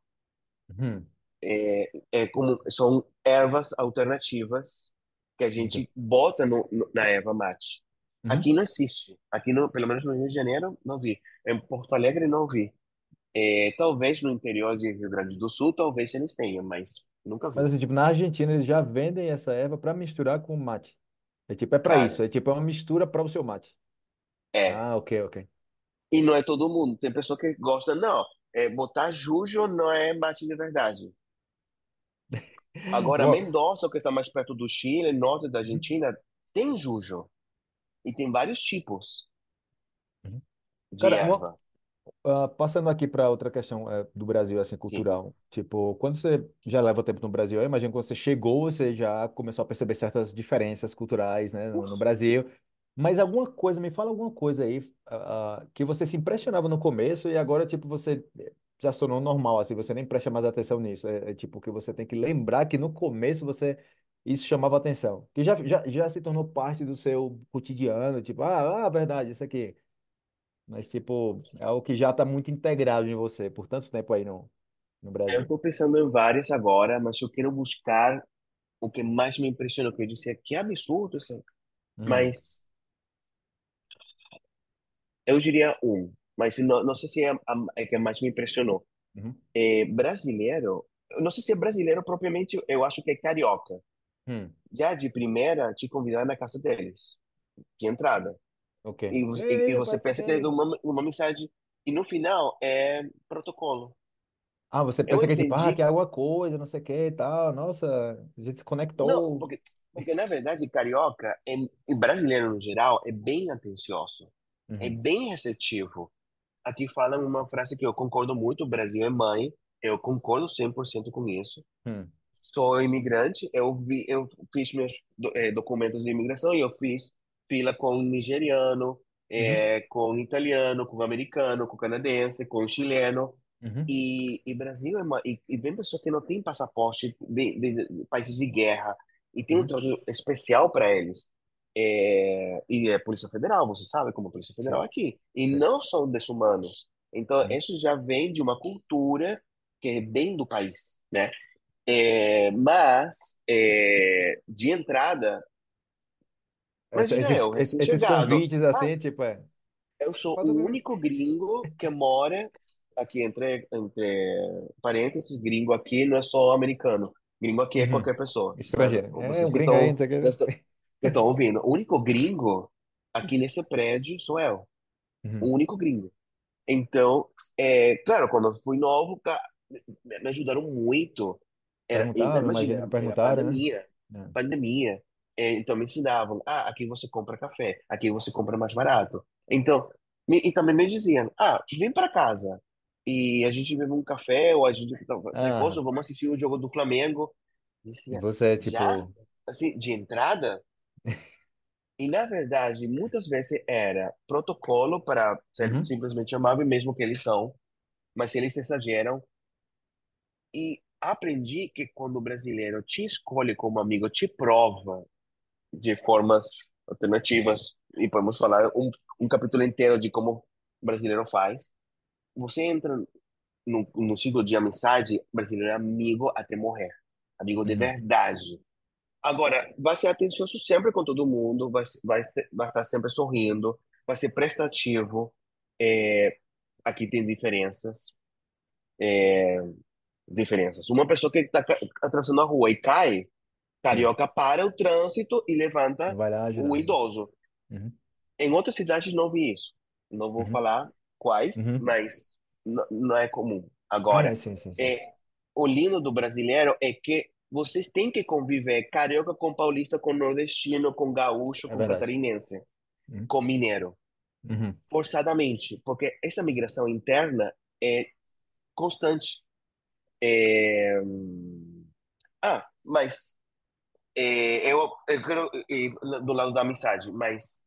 Uhum. É, é como, são ervas alternativas que a gente bota no, no- na erva mate. Uhum. Aqui não existe. Aqui, no, pelo menos no Rio de Janeiro, não vi. Em Porto Alegre, não vi. É, talvez no interior de Rio Grande do Sul, talvez eles tenham, mas nunca vi. Mas assim, tipo, na Argentina eles já vendem essa erva para misturar com mate. É tipo, é para Cara, isso. É tipo, é uma mistura para o seu mate. é. Ah, ok, ok. E não é todo mundo. Tem pessoa que gosta, não. É, botar jujo não é mate de verdade. Agora, Mendoza, que está mais perto do Chile, norte da Argentina, tem jujo. E tem vários tipos Uhum. de Cara, erva. ah, passando aqui para outra questão eh, do Brasil, assim, Sim. cultural. Tipo, quando você já leva tempo no Brasil, eu imagino que quando você chegou, você já começou a perceber certas diferenças culturais, né, no, no Brasil. Mas alguma coisa, me fala alguma coisa aí, ah, ah, que você se impressionava no começo e agora, tipo, você já se tornou normal, assim, você nem presta mais atenção nisso. É, é tipo que você tem que lembrar que no começo você isso chamava atenção, que já, já, já se tornou parte do seu cotidiano, tipo, ah, ah, verdade, isso aqui. Mas, tipo, é algo que já está muito integrado em você por tanto tempo aí no, no Eu Brasil. estou pensando em várias agora, mas eu quero buscar o que mais me impressionou, que eu disse, que absurdo isso. Hum, Mas eu diria um, mas não, não sei se é, a, é que mais me impressionou. uhum, É, brasileiro, eu não sei se é brasileiro propriamente, eu acho que é carioca. hum, Já de primeira, te convidar na casa deles, de entrada. ok. E você, e, e Ei, você pensa que é ei. uma, uma mensagem, e no final é protocolo. Ah, você Eu pensa que é tipo, ah, que é alguma coisa, não sei o que e tal. Nossa, a gente se Não, conectou. porque, porque na verdade, carioca é, e brasileiro no geral é bem atencioso, é Uhum, bem receptivo. Aqui falam uma frase que eu concordo muito: o Brasil é mãe. Eu concordo 100% com isso. hum, Sou imigrante, eu vi, eu fiz meus eh, documentos de imigração e eu fiz fila com um nigeriano, Uhum. é, com italiano, com americano, com canadense, com chileno. Uhum. E, e Brasil é uma, e, e vem pessoa que não tem passaporte, vem, vem de países de guerra, e tem um Uhum. trato especial para eles. É, e é Polícia Federal, você sabe como a Polícia Federal Sim, é aqui. E sim. não são desumanos. Então, Uhum. isso já vem de uma cultura que é bem do país, né? É, mas, é, de entrada, imagina esses, eu, esses, convites Ah, assim, tipo, é, eu sou passa o pra... único gringo que mora aqui, entre, entre parênteses, gringo aqui não é só americano. Gringo aqui é Uhum. qualquer pessoa. Estrangeiro. É Vocês um gringo aí, estão que estão ouvindo. O único gringo aqui nesse prédio sou eu. Uhum. O único gringo. Então, é, claro, quando eu fui novo, me ajudaram muito. Era, Perguntaram, imagina, é a perguntaram, pandemia, né? pandemia. É, então me ensinavam, ah, aqui você compra café, aqui você compra mais barato. Então, me- e também me diziam, ah, vem para casa e a gente bebe um café ou a gente tal Ah, coisa, vamos assistir o jogo do Flamengo. E assim, você, já, tipo... assim, de entrada, e na verdade, muitas vezes era protocolo para ser Uhum. simplesmente amável, mesmo que eles são, mas eles exageram. E aprendi que quando o brasileiro te escolhe como amigo, te prova de formas alternativas, e podemos falar um, um capítulo inteiro de como o brasileiro faz. Você entra no, no ciclo de amizade, brasileiro é amigo até morrer, amigo de Uhum. verdade. Agora, vai ser atencioso sempre com todo mundo, vai, vai, ser, vai estar sempre sorrindo, vai ser prestativo. É, aqui tem diferenças. Diferenças. Uma pessoa que está atravessando a rua e cai, carioca para o trânsito e levanta o idoso. Uhum. Em outras cidades não vi isso. Não vou Uhum. falar quais, Uhum. mas não é comum. Ah, é, Agora, sim, sim, sim. é, o lindo do brasileiro é que vocês têm que conviver carioca com paulista, com nordestino, com gaúcho, É com verdade. catarinense, Uhum. com mineiro, Uhum. forçadamente, porque essa migração interna é constante. É, hum, Ah, mas é, eu, eu quero é, do lado da amizade, mas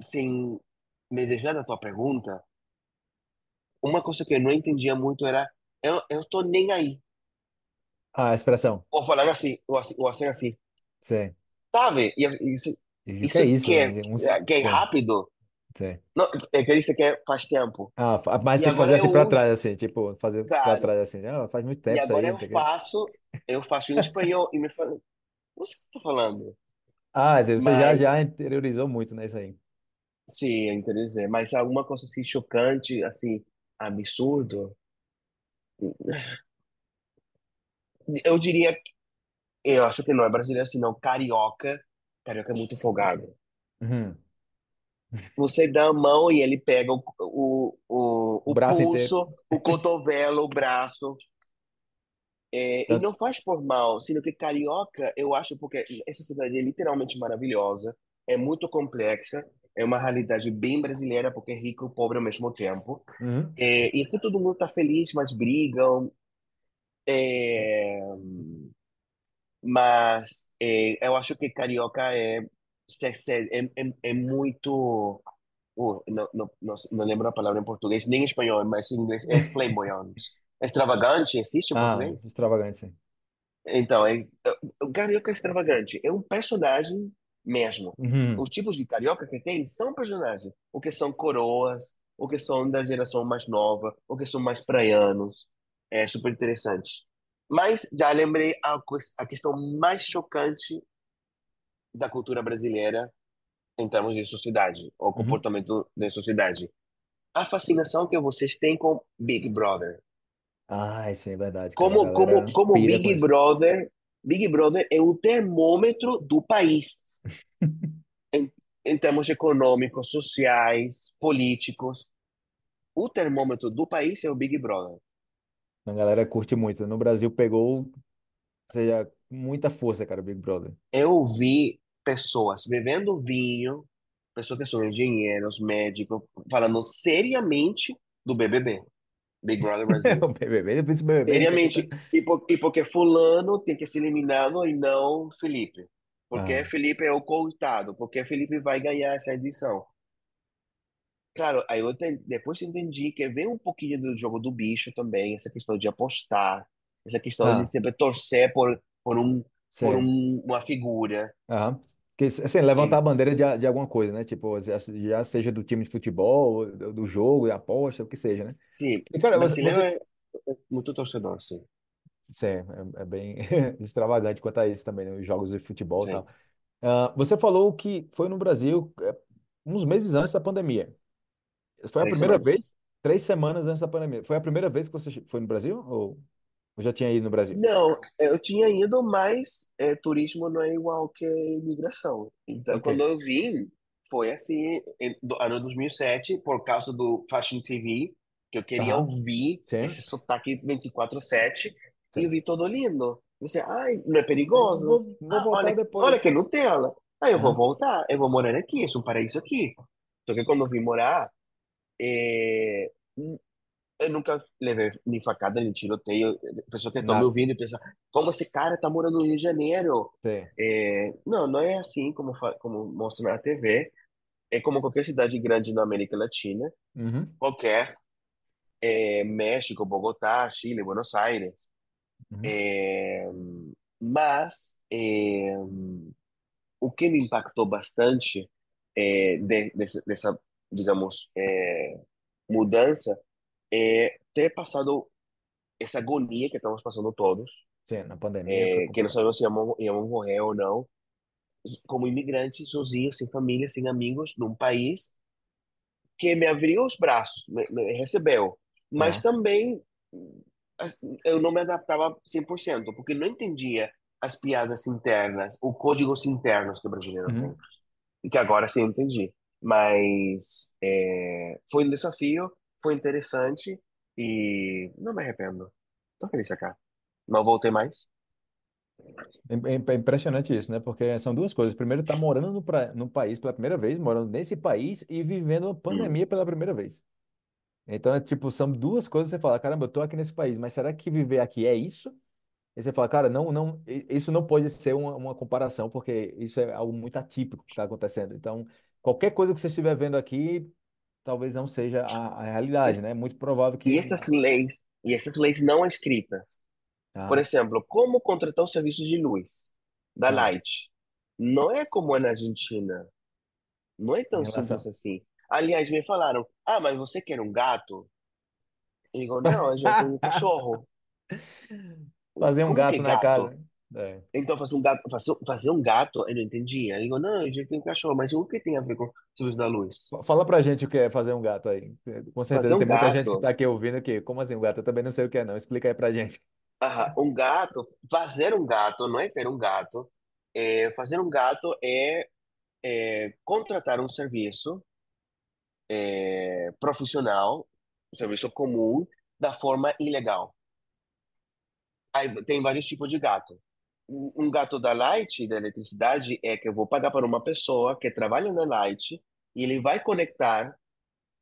sem desejar da tua pergunta, uma coisa que eu não entendia muito era eu, eu tô nem aí. Ah, a expressão. Ou falando assim, ou assim, ou assim, assim. Sim. Sabe? E isso, E que isso é isso? que é, né? Uns... que é rápido, sim. não, é que isso que é faz tempo. Ah, mas E você fazer eu assim pra uso, trás, assim, tipo, fazer pra claro. trás, assim. Ah, faz muito E tempo isso agora eu faço, eu faço em espanhol e me falo, o que você tá falando? Ah, você já, Mas, já interiorizou muito, né, isso aí. sim, é interessante. Mas alguma coisa assim chocante, assim, absurdo, eu diria, eu acho que não é brasileiro, senão carioca. Carioca é muito folgado. Uhum. Você dá a mão e ele pega o, o, o, O braço inteiro. pulso, o cotovelo, o braço. É, e não faz por mal, sendo que carioca, eu acho, porque essa cidade é literalmente maravilhosa, é muito complexa, é uma realidade bem brasileira, porque é rico e pobre ao mesmo tempo. Uhum. É, e aqui todo mundo tá feliz, mas brigam. É, mas é, eu acho que carioca é, é, é, é muito. uh, não, não, não, lembro a palavra em português, nem em espanhol, mas em inglês é flamboyant. Extravagante, existe em Ah, português? extravagante, sim. Então, é, o carioca é extravagante é um personagem mesmo. Uhum. Os tipos de carioca que tem são personagens. O que são coroas, o que são da geração mais nova, o que são mais praianos. É super interessante. Mas já lembrei a, a questão mais chocante da cultura brasileira em termos de sociedade, ou Uhum. comportamento da sociedade. A fascinação que vocês têm com Big Brother. Ah, isso é verdade, Como, como, como Big. Brother, Big Brother é o termômetro do país, em, em termos econômicos, sociais, políticos. O termômetro do país é o Big Brother. A galera curte muito. No Brasil pegou, ou seja, muita força, cara, Big Brother. Eu vi pessoas bebendo vinho, pessoas que são engenheiros, médicos, falando seriamente do BBB, Big Brother Brasil. O BBB, depois o BBB. Seriamente. E, por, e porque fulano tem que ser eliminado e não Felipe. Porque Ah, Felipe é o coitado, porque Felipe vai ganhar essa edição. Claro, aí eu depois eu entendi que vem um pouquinho do jogo do bicho também, essa questão de apostar, essa questão de Ah, sempre torcer por, por um, por um, uma figura. Aham. Que, assim, levantar a E, bandeira de, de alguma coisa, né? Tipo, já já seja do time de futebol, do, do jogo, da aposta, o que seja, né? sim, E, cara, você, brasileiro você... é é muito torcedor, sim. Sim, é, é bem extravagante quanto a isso também, né? Os jogos de futebol e Sim, tal. Ah, você falou que foi no Brasil é, uns meses antes da pandemia. Foi a três primeira vez? semanas. Três semanas antes da pandemia. Foi a primeira vez que você foi no Brasil? Ou, ou já tinha ido no Brasil? Não, eu tinha ido, mas é, turismo não é igual que imigração. Então, Ok. quando eu vim, foi assim, em, do ano 2007, por causa do Fashion TV, que eu queria ouvir Sim, esse sotaque 24/7, e eu vi todo lindo. Disse, ai, não é perigoso? vou, vou Ah, voltar olha, olha depois. que Nutella. Aí eu vou Aham. voltar, eu vou morar aqui, é um paraíso aqui. Só que quando eu vim morar, é, eu nunca levei nem facada, nem tiroteio. Pessoas que estão me ouvindo e pensam, como esse cara tá morando no Rio de Janeiro? É, não, não é assim como, como mostra na TV. É como qualquer cidade grande na América Latina. Uhum. Qualquer. É, México, Bogotá, Chile, Buenos Aires. Uhum. É, mas é, o que me impactou bastante é, de- desse- dessa, digamos, é, mudança é ter passado essa agonia que estamos passando todos, Sim, na pandemia é, que não sabemos se íamos, íamos morrer ou não, como imigrante, sozinho, sem família, sem amigos, num país que me abriu os braços, me, me recebeu, mas Aham. também eu não me adaptava 100%, porque não entendia as piadas internas, os códigos internos que o brasileiro tem, Uhum. e que agora sim eu entendi. Mas é, foi um desafio, foi interessante e não me arrependo. Tô feliz acá. Não voltei mais. É é- é impressionante isso, né? Porque são duas coisas. Primeiro, tá morando no, pra, no país pela primeira vez, morando nesse país e vivendo uma Hum. pandemia pela primeira vez. Então, é tipo, são duas coisas que você fala, caramba, eu tô aqui nesse país, mas será que viver aqui é isso? E você fala, cara, não, não, isso não pode ser uma, uma comparação, porque isso é algo muito atípico que está acontecendo. Então, qualquer coisa que você estiver vendo aqui, talvez não seja a, a realidade, né? É muito provável E que. essas leis, e essas leis não escritas. Por Ah, exemplo, como contratar o serviço de luz da ah, Light? Não é como é na Argentina. Não é tão simples relação. assim. Aliás, me falaram, ah, mas você quer um gato? Eu digo, não, eu já tenho um cachorro. Fazer um Como que gato na gato? casa. É. Então, fazer um gato, fazer, fazer um gato, eu não entendia. Eu digo, não, eu já tenho um cachorro, mas o que tem a ver com o serviço da luz? Fala pra gente o que é fazer um gato aí. Com certeza um tem muita gente que tá aqui ouvindo que, como assim um gato? Eu também não sei o que é, não. Explica aí pra gente. ah, um gato, fazer um gato não é ter um gato. É, fazer um gato é, é contratar um serviço é, profissional, um serviço comum, da forma ilegal. Aí tem vários tipos de gato. Um gato da Light, da eletricidade, é que eu vou pagar para uma pessoa que trabalha na Light e ele vai conectar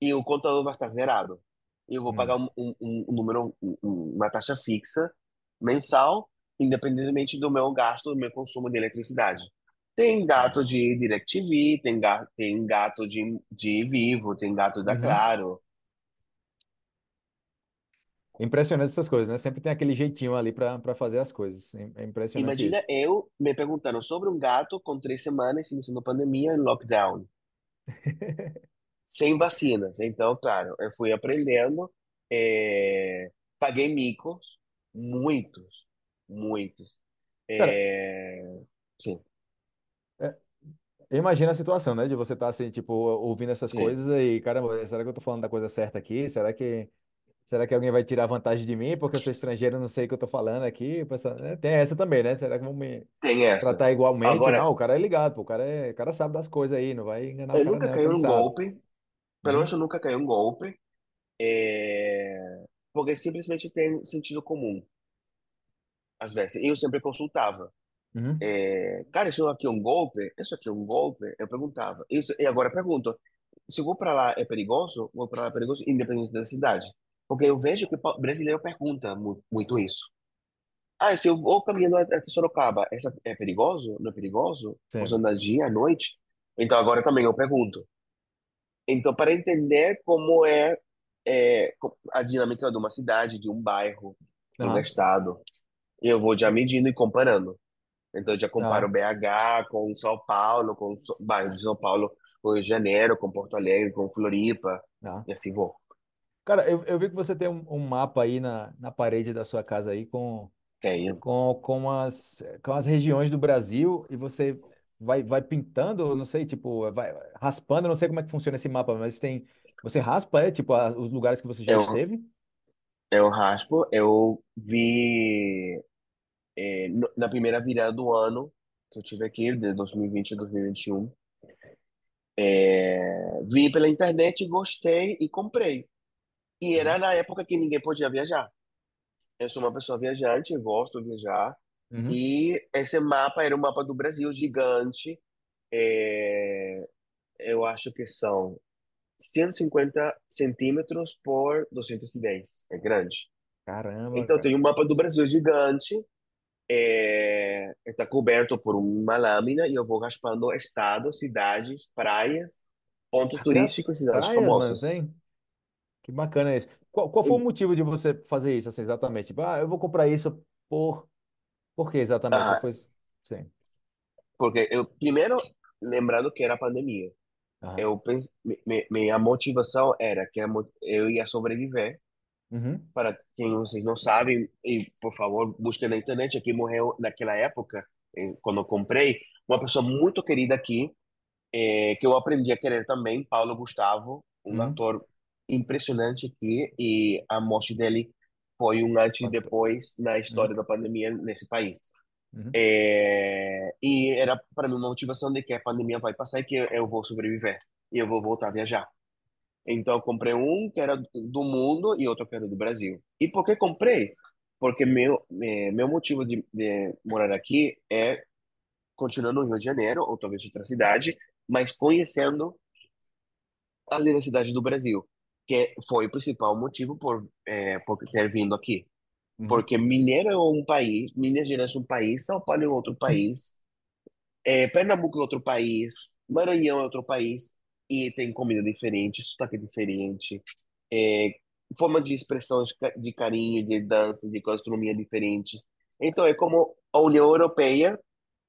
e o computador vai estar zerado. E eu vou pagar Hum, um, um, um um número, um- um- uma taxa fixa mensal, independentemente do meu gasto, do meu consumo de eletricidade. Tem gato de DirecTV, tem gato, tem gato de, de Vivo, tem gato da Uhum. Claro. Impressionante essas coisas, né? Sempre tem aquele jeitinho ali pra para fazer as coisas. É é impressionante Imagina isso. eu me perguntando sobre um gato com três semanas, iniciando pandemia, em lockdown, sem vacinas. Então, claro, eu fui aprendendo, é, paguei micos, muitos, muitos. Cara, É, sim, é, imagina a situação, né? De você estar assim, tipo, ouvindo essas sim, coisas e, caramba, será que eu tô falando da coisa certa aqui? Será que, será que alguém vai tirar vantagem de mim porque eu sou estrangeiro não sei o que eu tô falando aqui? Né? Tem essa também, né? Será que vão me tem essa. tratar igualmente? Agora, Não, o cara é ligado, pô, o cara, é, o cara sabe das coisas aí, não vai enganar o eu cara nunca não, que caí ele num sabe. golpe, pelo menos Uhum, eu nunca caí num golpe, é, porque simplesmente tem sentido comum, às vezes. E eu sempre consultava. uhum. É, cara, isso aqui é um golpe? Isso aqui é um golpe? Eu perguntava. Isso, e agora eu pergunto, se eu vou para lá é perigoso? Vou para lá é perigoso, independente da cidade. Porque eu vejo que o brasileiro pergunta mu- muito isso. Ah, se eu vou caminhando até Sorocaba, essa é perigoso? Não é perigoso? Sim. andar dia, à noite? Então agora também eu pergunto. Então, para entender como é, é, a dinâmica de uma cidade, de um bairro, de um Aham. estado, eu vou já medindo e comparando. Então, eu já comparo Ah, BH com São Paulo, com So- bairro de São Paulo, com Rio de Janeiro, com Porto Alegre, com Floripa, ah. e assim vou. Cara, eu, eu vi que você tem um, um mapa aí na, na parede da sua casa aí com, Tenho. com, com as, com as regiões do Brasil e você vai, vai pintando, eu não sei, tipo, vai raspando, eu não sei como é que funciona esse mapa, mas tem. Você raspa, é, tipo, as- os lugares que você já Eu, esteve? eu raspo, eu vi é, no- na primeira virada do ano que eu tive aqui, de 2020 a 2021, é, vi pela internet, gostei e comprei. E era na época que ninguém podia viajar. Eu sou uma pessoa viajante, eu gosto de viajar. Uhum. E esse mapa era um mapa do Brasil gigante. É, eu acho que são 150 centímetros por 210. É grande. Caramba, Então tem cara. um mapa do Brasil gigante. É, está coberto por uma lâmina e eu vou raspando estados, cidades, praias, pontos Até turísticos e cidades praias, famosas. tem? Que bacana isso. Qual, qual foi o motivo de você fazer isso, assim, exatamente? Tipo, ah, eu vou comprar isso por... Por que exatamente? Qual Ah, foi... Sim. porque eu, primeiro, lembrando que era pandemia. Aham. eu mi- mi- minha motivação era que a mo- eu ia sobreviver. Uhum. Para quem vocês não sabem, e por favor, busquem na internet, aqui morreu naquela época, quando eu comprei, uma pessoa muito querida aqui, eh, que eu aprendi a querer também, Paulo Gustavo, um Uhum. ator impressionante aqui, e a morte dele foi um antes e depois na Uhum. história da pandemia nesse país. Uhum. É, e era para mim uma motivação de que a pandemia vai passar e que eu vou sobreviver e eu vou voltar a viajar. Então eu comprei um que era do mundo e outro que era do Brasil. E por que comprei? Porque meu eh, meu motivo de, de morar aqui é continuar no Rio de Janeiro ou talvez outra cidade, mas conhecendo as diversidades do Brasil, que foi o principal motivo por eh, por ter vindo aqui. Uhum. Porque Mineiro é um país, Minas Gerais é um país, São Paulo é outro país, É, Pernambuco é outro país, Maranhão é outro país, e tem comida diferente, sotaque diferente, é, forma de expressão de, ca- de carinho, de dança, de gastronomia diferente. Então é como a União Europeia,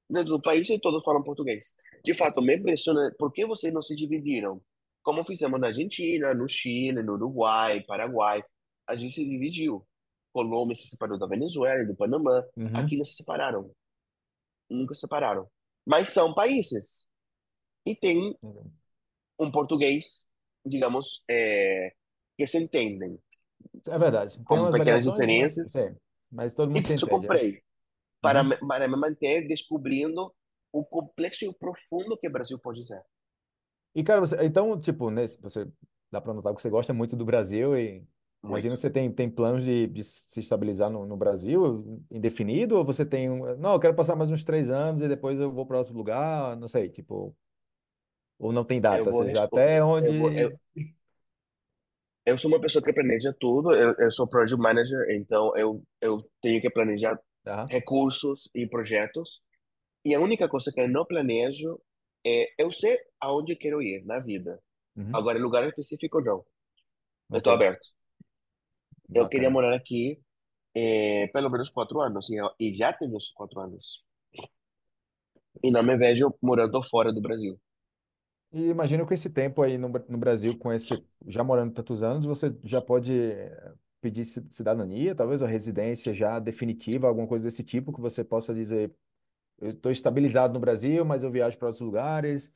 dentro do país, e todos falam português. De fato, me impressiona por que vocês não se dividiram? Como fizemos na Argentina, no Chile, no Uruguai, Paraguai. A gente se dividiu. Colômbia se separou da Venezuela, do Panamá. Aqui Uhum. não se separaram nunca se separaram. Mas são países. E tem um português, digamos, é, que se entendem, É verdade. Tem com pequenas mas, diferenças. sim, mas todo E mundo por se isso eu entende, né? comprei, para, Uhum. me- para me manter descobrindo o complexo e o profundo que o Brasil pode ser. E, cara, você, então, tipo, né, você dá para notar que você gosta muito do Brasil e imagino Muito. que você tem, tem planos de, de se estabilizar no, no Brasil indefinido ou você tem um, não, eu quero passar mais uns três anos e depois eu vou para outro lugar, não sei, tipo, ou não tem Eu data, vou, seja, respo- até eu vou, eu, onde... eu sou uma pessoa que planeja tudo. Eu, eu sou project manager, então eu, eu tenho que planejar Tá? recursos e projetos. E a única coisa que eu não planejo é eu sei aonde eu quero ir na vida. Uhum. Agora, lugar específico, não. Eu estou aberto. Eu queria morar aqui eh, pelo menos quatro anos, e, eu- e já tenho esses quatro anos. E não me vejo morando fora do Brasil. E imagino que esse tempo aí no, no Brasil, com esse, já morando tantos anos, você já pode eh, pedir ci- cidadania, talvez, ou residência já definitiva, alguma coisa desse tipo, que você possa dizer, eu estou estabilizado no Brasil, mas eu viajo para outros lugares.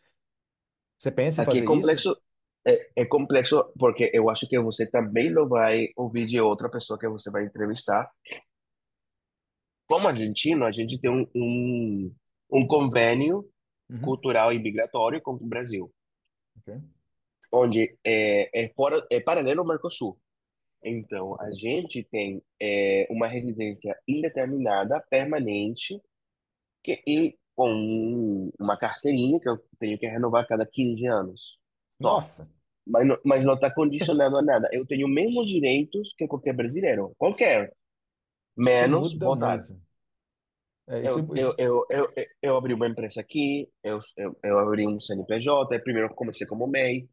Você pensa em Aqui é fazer isso? complexo, é, é complexo porque eu acho que você também não vai ouvir de outra pessoa que você vai entrevistar. Como argentino, a gente tem um, um, um convênio Uhum. cultural e migratório com o Brasil, Ok. onde é, é, fora, é paralelo ao Mercosul. Então, a gente tem é, uma residência indeterminada, permanente, que, e com uma carteirinha que eu tenho que renovar a cada 15 anos. Nossa, Mas não, mas não está condicionado a nada. Eu tenho os mesmos direitos que qualquer brasileiro. Qualquer. Menos votar. É, isso, Eu, eu, isso... eu, eu, eu abri uma empresa aqui, eu, eu, eu abri um CNPJ, primeiro eu comecei como MEI,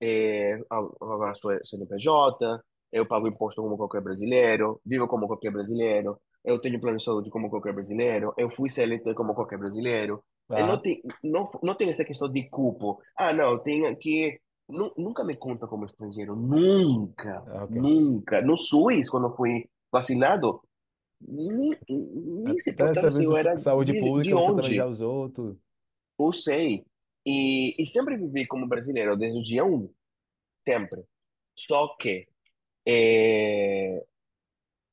é, agora sou CNPJ, eu pago imposto como qualquer brasileiro, vivo como qualquer brasileiro, eu tenho plano de saúde como qualquer brasileiro, eu fui CLT como qualquer brasileiro. Eu não tem, não, não tem essa questão de cupo. Ah, não, tem que Nu- Nunca me conta como estrangeiro, nunca, Ah, Ok. nunca. No SUS, quando fui vacinado, nem, nem se importava se eu era saúde de, de pública você já onde, usou tudo. eu sei. E, e sempre vivi como brasileiro, desde o dia um, sempre. Só que é,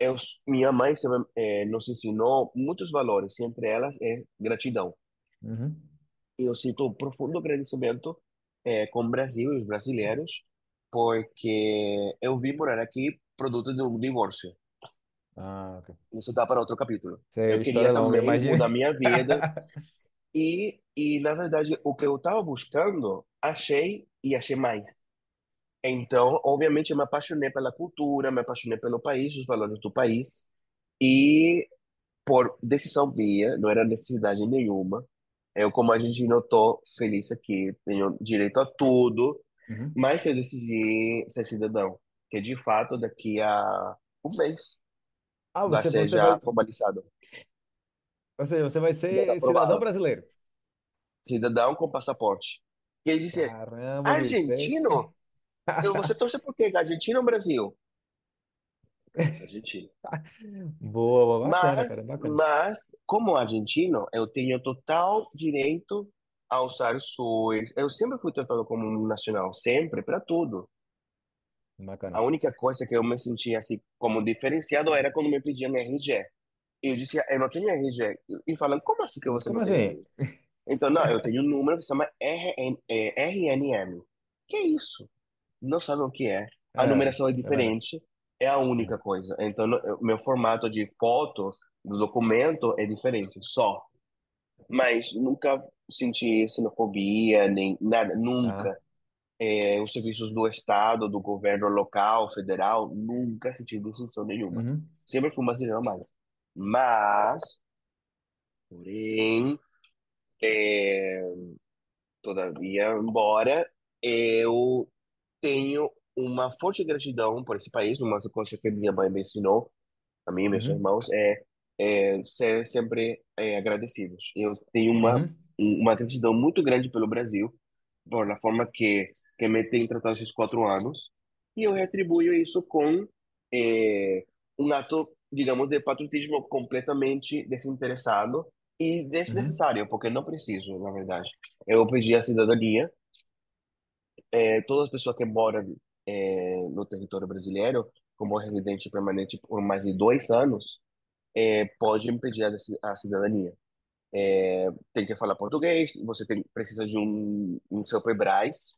eu, minha mãe é, nos ensinou muitos valores, e entre elas é gratidão. Uhum. Eu sinto um profundo agradecimento é, com o Brasil e os brasileiros, porque eu vim morar aqui produto de um divórcio. Ah, ok. Isso dá para outro capítulo. Sei, Eu queria longa, também imagina. mudar minha vida e, e na verdade, o que eu estava buscando, achei e achei mais. Então, obviamente, eu me apaixonei pela cultura, me apaixonei pelo país, os valores do país e por decisão minha, não era necessidade nenhuma. Eu, como argentino, estou feliz aqui, tenho direito a tudo, Uhum. mas eu decidi ser cidadão, que de fato daqui a um mês Ah, vai você, ser você vai, já formalizado. ou seja, você vai ser cidadão aprovado. brasileiro. Cidadão com passaporte. E ele disse, Caramba, argentino? Eu, você torce por quê? Argentina ou Brasil? Argentina. Boa, boa, bacana, cara, Mas, bacana. mas, como argentino, eu tenho total direito a usar o SUS. Eu sempre fui tratado como um nacional, sempre, para tudo. A Bacana. única coisa que eu me sentia assim como diferenciado era quando me pediam RG. E eu dizia, eu não tenho RG. E falam, como assim que você Como não tem assim? RG? Então, não, eu tenho um número que se chama RN, é, RNM. Que é isso? Não sabem o que é. A É, numeração é é diferente, é a É. única coisa. Então, o meu formato de fotos do documento é diferente, só. Mas nunca senti xenofobia, nem nada, nunca. É, os serviços do Estado, do governo local, federal, nunca senti distinção nenhuma. Uhum. Sempre fui brasileiro mais. Mas, porém, é, todavia, embora eu tenho uma forte gratidão por esse país, uma coisa que minha mãe me ensinou, a mim e meus Uhum. irmãos, é, é ser sempre é, agradecidos. Eu tenho uma, Uhum. uma gratidão muito grande pelo Brasil, por a forma que, que me tem tratado esses quatro anos, e eu retribuo isso com é, um ato, digamos, de patriotismo completamente desinteressado e Uhum. desnecessário, porque não preciso, na verdade. Eu pedi a cidadania, é, todas as pessoas que moram é, no território brasileiro, como residente permanente por mais de dois anos, é, pode pedir a, a cidadania. É, tem que falar português, você tem, precisa de um, um seu PEBRAS,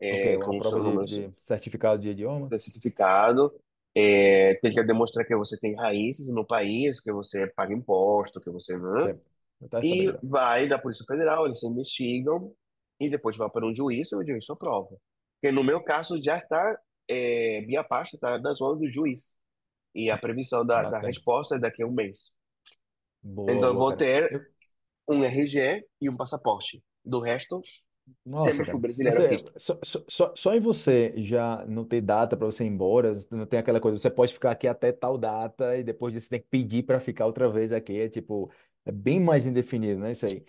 é, com prova de, de certificado de idioma. de certificado, é, tem que demonstrar que você tem raízes no país, que você paga imposto, que você... né? Sempre. Está E vai da Polícia Federal, eles investigam e depois vai para um juiz e o juiz aprova. Porque no meu caso já está, é, minha parte está nas mãos do juiz. E a previsão da, da resposta é daqui a um mês. Boa, Então eu vou cara. ter Eu, um RG e um passaporte. Do resto, nossa, sempre fui brasileiro Você, aqui. só, só, só só em você já não ter data para você ir embora, não tem aquela coisa, você pode ficar aqui até tal data e depois disso você tem que pedir para ficar outra vez aqui. É tipo, é bem mais indefinido, né? Isso aí.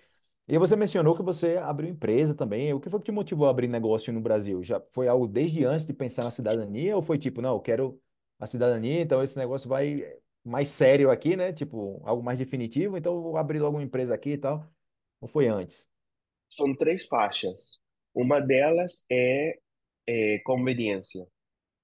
E você mencionou que você abriu empresa também. O que foi que te motivou a abrir negócio no Brasil? Já foi algo desde antes de pensar na cidadania ou foi tipo, não, eu quero a cidadania, então esse negócio vai mais sério aqui, né? Tipo, algo mais definitivo, então eu vou abrir logo uma empresa aqui e tal. Ou foi antes? São três faixas. Uma delas é, é conveniência.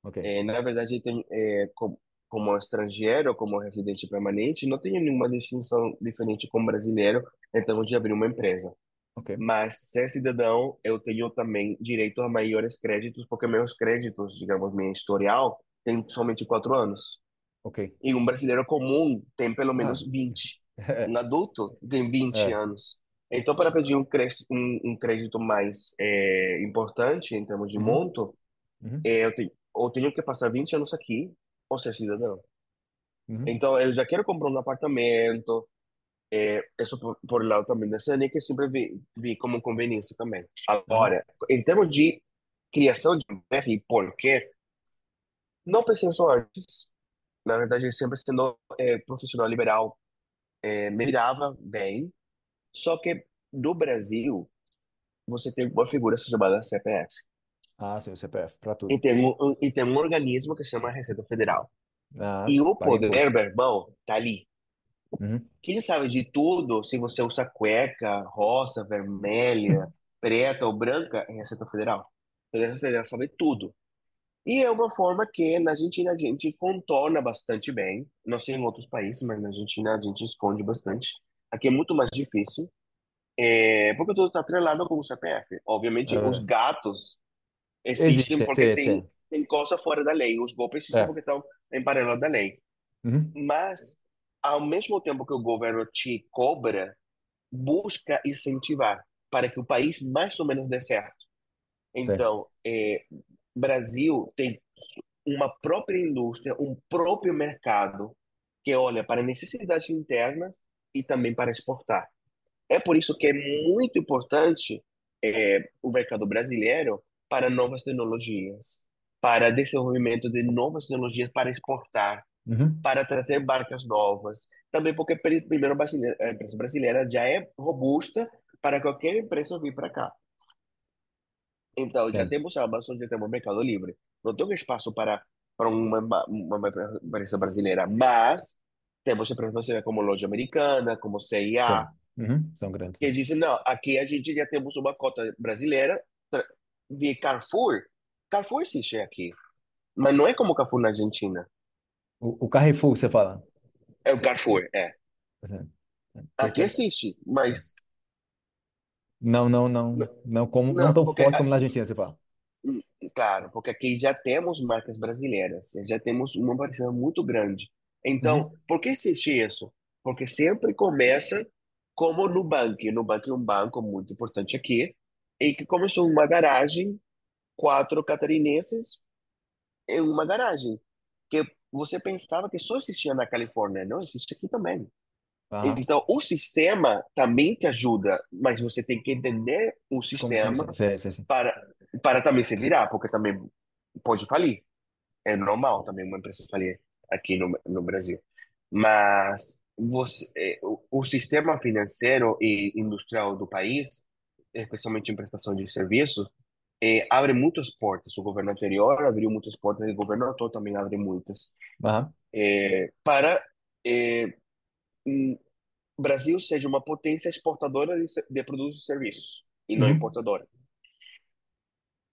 Ok, É, na verdade, tem, é, com, como estrangeiro, como residente permanente, não tenho nenhuma distinção diferente com brasileiro termos de abrir uma empresa. ok, Mas ser cidadão, eu tenho também direito a maiores créditos, porque meus créditos, digamos, minha historial, tem somente quatro anos. ok. E um brasileiro comum tem pelo Ah, menos 20. Um adulto tem 20 é. anos. Então, para pedir um crédito, um, um crédito mais é, importante em termos de Uhum, monto, uhum, é, eu tenho, tenho que passar 20 anos aqui ou ser cidadão. uhum, Então, eu já quero comprar um apartamento. É, isso por, por lado também da CNI, que sempre vi, vi como conveniência também. Agora, em termos de criação de empresa e por quê, não pensei só antes. Na verdade, sempre sendo é, profissional liberal, é, me virava bem. Só que no Brasil, você tem uma figura chamada CPF. Ah, sim, o CPF, para E tudo. tem um, e tem um organismo que se chama Receita Federal. Ah, E o poder, meu irmão, tá ali. Uhum. Quem sabe de tudo, se você usa cueca, rosa, vermelha, preta ou branca, é Receita Federal. A Receita Federal sabe tudo. E é uma forma que na Argentina a gente contorna bastante bem. Não sei em outros países, mas na Argentina a gente esconde bastante. Aqui é muito mais difícil, é, porque tudo está atrelado com o CPF. É Obviamente, os verdade. gatos existem Existe, porque sim, tem, sim. tem coisa fora da lei. Os golpes existem É. porque estão em paralelo da lei. Uhum. Mas, ao mesmo tempo que o governo te cobra, busca incentivar para que o país mais ou menos dê certo. Então, é, Brasil tem uma própria indústria, um próprio mercado que olha para necessidades internas e também para exportar. É por isso que é muito importante é, o mercado brasileiro para novas tecnologias, para desenvolvimento de novas tecnologias para exportar, Uhum. para trazer marcas novas. Também porque, pri- primeiro, a empresa brasileira já é robusta para qualquer empresa vir para cá. Então, já Sim. temos a Amazon, já temos o Mercado Livre. Não tem espaço para, para uma, uma, empresa brasileira, mas temos empresas brasileiras como Loja Americana, como CIA. Uhum. São grandes. que dizem, não, aqui a gente já temos uma cota brasileira de Carrefour. Carrefour existe aqui, mas não é como Carrefour na Argentina. O, o Carrefour, você fala? É o Carrefour, é. Sim. Aqui Porque existe, mas não, não, não, não como, não não, tão porque forte como na Argentina, você fala. Hum, Claro, porque aqui já temos marcas brasileiras, já temos uma parcela muito grande. Então, Uhum. por que existe isso? Porque sempre começa como Nubank. Nubank é um banco muito importante aqui, e que começou uma garagem, quatro catarinenses em uma garagem, que você pensava que só existia na Califórnia, não existe aqui também. Aham. Então, o sistema também te ajuda, mas você tem que entender o sistema? Sim, sim, sim. para, para também se virar, porque também pode falir. É normal também uma empresa falir aqui no, no Brasil. Mas você, eh, o, o sistema financeiro e industrial do país, especialmente em prestação de serviços, eh, abre muitas portas. O governo anterior abriu muitas portas e o governo atual também abre muitas. Aham. Eh, para hum, o Brasil seja uma potência exportadora de, de produtos e serviços, e não Uhum. importadora.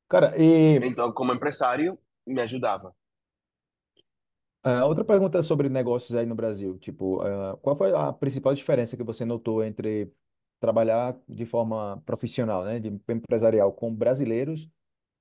Cara, e Então, como empresário, me ajudava. ah, outra pergunta sobre negócios aí no Brasil. Tipo, ah, qual foi a principal diferença que você notou entre trabalhar de forma profissional, né, de empresarial com brasileiros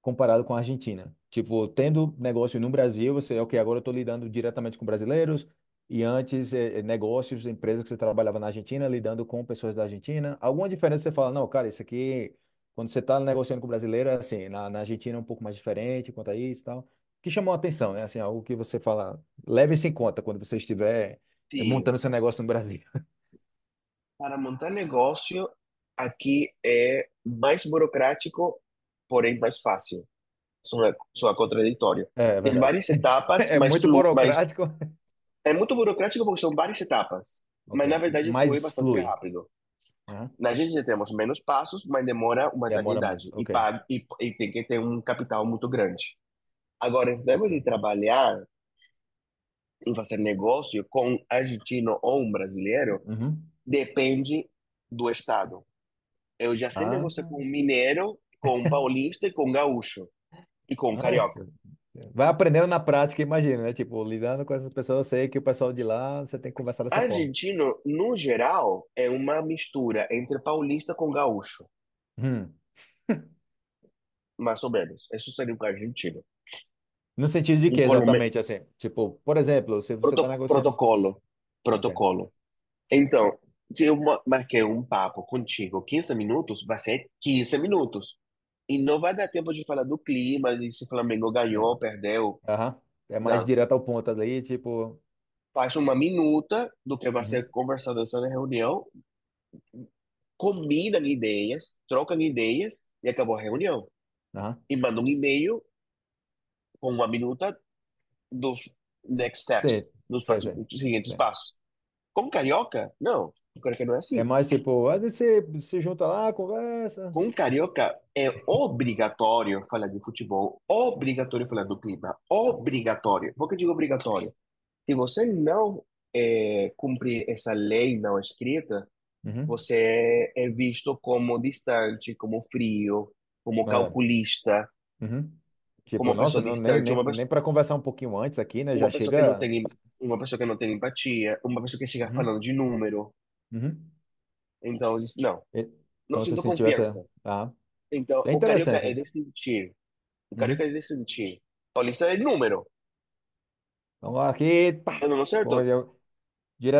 comparado com a Argentina. Tipo, tendo negócio no Brasil, você, ok, agora eu estou lidando diretamente com brasileiros, e antes, eh, negócios, empresas que você trabalhava na Argentina, lidando com pessoas da Argentina. Alguma diferença você fala, não, cara, isso aqui, quando você está negociando com brasileiro, é assim, na, na Argentina é um pouco mais diferente quanto a isso e tal. Que chamou a atenção, né? Assim, algo que você fala, leve isso em conta quando você estiver eh, Sim, montando seu negócio no Brasil. para montar negócio aqui é mais burocrático, porém mais fácil. Só é, só é contraditório. É, é Tem verdade. várias etapas, É mas, muito flu, mas burocrático. é muito burocrático porque são várias etapas. Ok, Mas na verdade foi mas bastante flui. rápido. Aham. Na gente já temos menos passos, mas demora uma Demora eternidade e, ok. paga, e, e tem que ter um capital muito grande. Agora, se temos de trabalhar em fazer negócio com argentino ou um brasileiro, Uhum. Depende do estado. Eu já sei Ah, negociar com mineiro, com paulista e com gaúcho. E com um carioca. nossa. Vai aprendendo na prática, imagina, né? Tipo, lidando com essas pessoas, eu sei que o pessoal de lá, você tem que conversar dessa forma. Argentino, no geral, é uma mistura entre paulista com gaúcho. Hum. Mais ou menos. Isso seria um argentino. No sentido de que exatamente, assim? Tipo, por exemplo, se você está Proto- negociando... protocolo. Protocolo. Então, se eu ma- marquei um papo contigo 15 minutos, vai ser 15 minutos. E não vai dar tempo de falar do clima, de se o Flamengo ganhou, perdeu. Aham. É mais Não. direto ao ponto ali, tipo... Faz uma minuta do que vai Uhum. ser conversado nessa reunião, combinam ideias, trocam ideias e acabou a reunião. Aham. e manda um e-mail com uma minuta dos next steps, dos próximos, dos seguintes É passos. Com carioca, não. Com carioca não é É assim. mais tipo, ah, você se junta lá, conversa. Com carioca é obrigatório falar de futebol, obrigatório falar do clima, obrigatório. Por que eu digo obrigatório? Se você não é, cumprir essa lei não escrita, Uhum. você é visto como distante, como frio, como É. calculista, Uhum. como Tipo, uma nossa, pessoa não, nem, distante, nem, uma nem pessoa, para conversar um pouquinho antes aqui, né? Já uma pessoa que não chega. tem, uma pessoa que não tem empatia, uma pessoa que chega Uhum. falando de número. Uhum. Então, eu disse, não, E- não Então você sinto sentiu essa. confiança. Ah, Então, é o carioca é isso. distintir. O carioca Uhum. é distintir. Paulista é número. Vamos lá aqui, pá, Tá eu-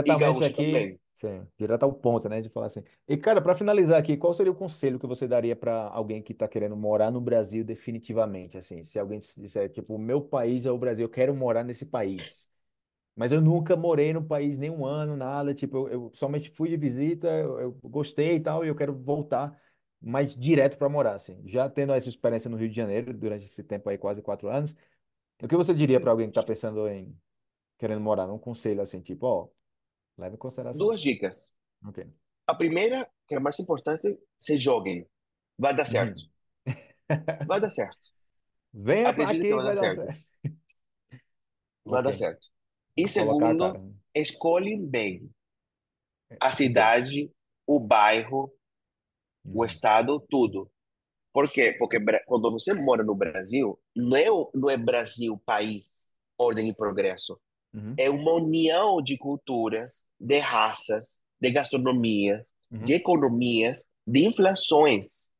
E diretamente gaúcho aqui, também. sim, direto ao ponto, né? De falar assim. E cara, para finalizar aqui, qual seria o conselho que você daria para alguém que está querendo morar no Brasil definitivamente? Assim, se alguém disser, tipo, o meu país é o Brasil, eu quero morar nesse país. Mas eu nunca morei no país nem um ano, nada. Tipo, eu, eu somente fui de visita, eu, eu gostei e tal, e eu quero voltar mais direto para morar, assim. Já tendo essa experiência no Rio de Janeiro durante esse tempo aí, quase quatro anos, o que você diria para alguém que está pensando em querendo morar? Um conselho assim, tipo, ó, leve em consideração. Duas dicas. Ok. A primeira, que é a mais importante, se joguem. Vai dar certo. Uhum. Vai dar certo. Venha para aqui vai dar vai dar certo. certo. Vai Ok. dar certo. E a segundo, escolhem bem a O quê? cidade, o bairro, o Uhum. estado, tudo. Por quê? Porque quando você mora no Brasil, não é, não é Brasil, país, ordem e progresso. Uhum. É uma união de culturas, de raças, de gastronomias, de Uhum. economias, de inflações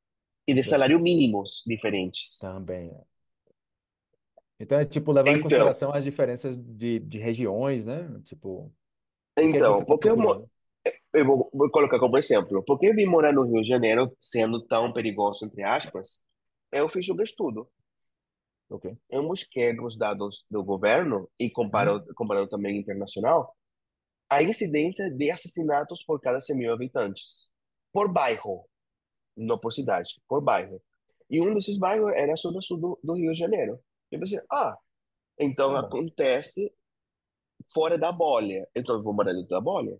e de Tá- salário mínimos diferentes. Também. Então é tipo levar em Então, consideração as diferenças de, de regiões, né? Tipo, o que é que você então, está porque eu, mo- eu vou, vou colocar como exemplo, porque eu vim morar no Rio de Janeiro, sendo tão perigoso, entre aspas, eu fiz um estudo. Ok. Eu busquei os dados do governo e Uhum. comparando, comparando também internacional, a incidência de assassinatos por cada 100 mil habitantes, por bairro, não por cidade, por bairro. E um desses bairros era a zona sul do, do Rio de Janeiro. Eu pensei, ah, então acontece fora da bolha. Então eu vou morar dentro da bolha.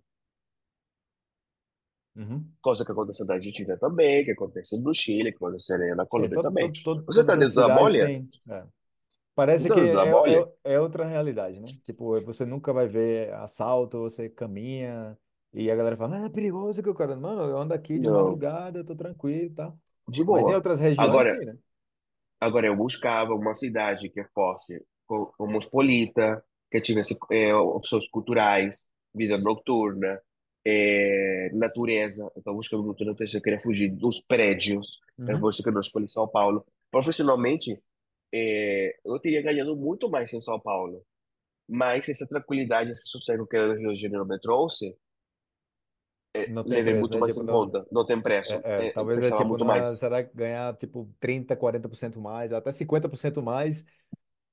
Uhum. Coisa que aconteceu na Argentina também, que acontece no Chile, que acontece na Sim, Colômbia todo, também. todo, todo- Você está dentro da bolha? é. Parece está que é, é, é outra realidade, né? Tipo, você nunca vai ver assalto, você caminha e a galera fala, ah, é perigoso que o cara. Mano, eu ando aqui de Não, madrugada, eu tô tranquilo e tal. de Mas em boa. outras regiões, Agora, sim, né? Agora, eu buscava uma cidade que fosse co- cosmopolita, que tivesse é, opções culturais, vida noturna, é, natureza. Então, buscando natureza, eu queria fugir dos prédios. É por Uhum. isso que eu não escolhi São Paulo. Profissionalmente, é, eu teria ganhado muito mais em São Paulo. Mas essa tranquilidade, esse sossego que o Rio de Janeiro me trouxe, Não tem levei preço, muito né? mais Tipo, em não, conta. Não tem preço. é, é, É, eu talvez é pensava tipo, muito numa, mais. será que ganhar tipo 30, 40% mais, até 50% mais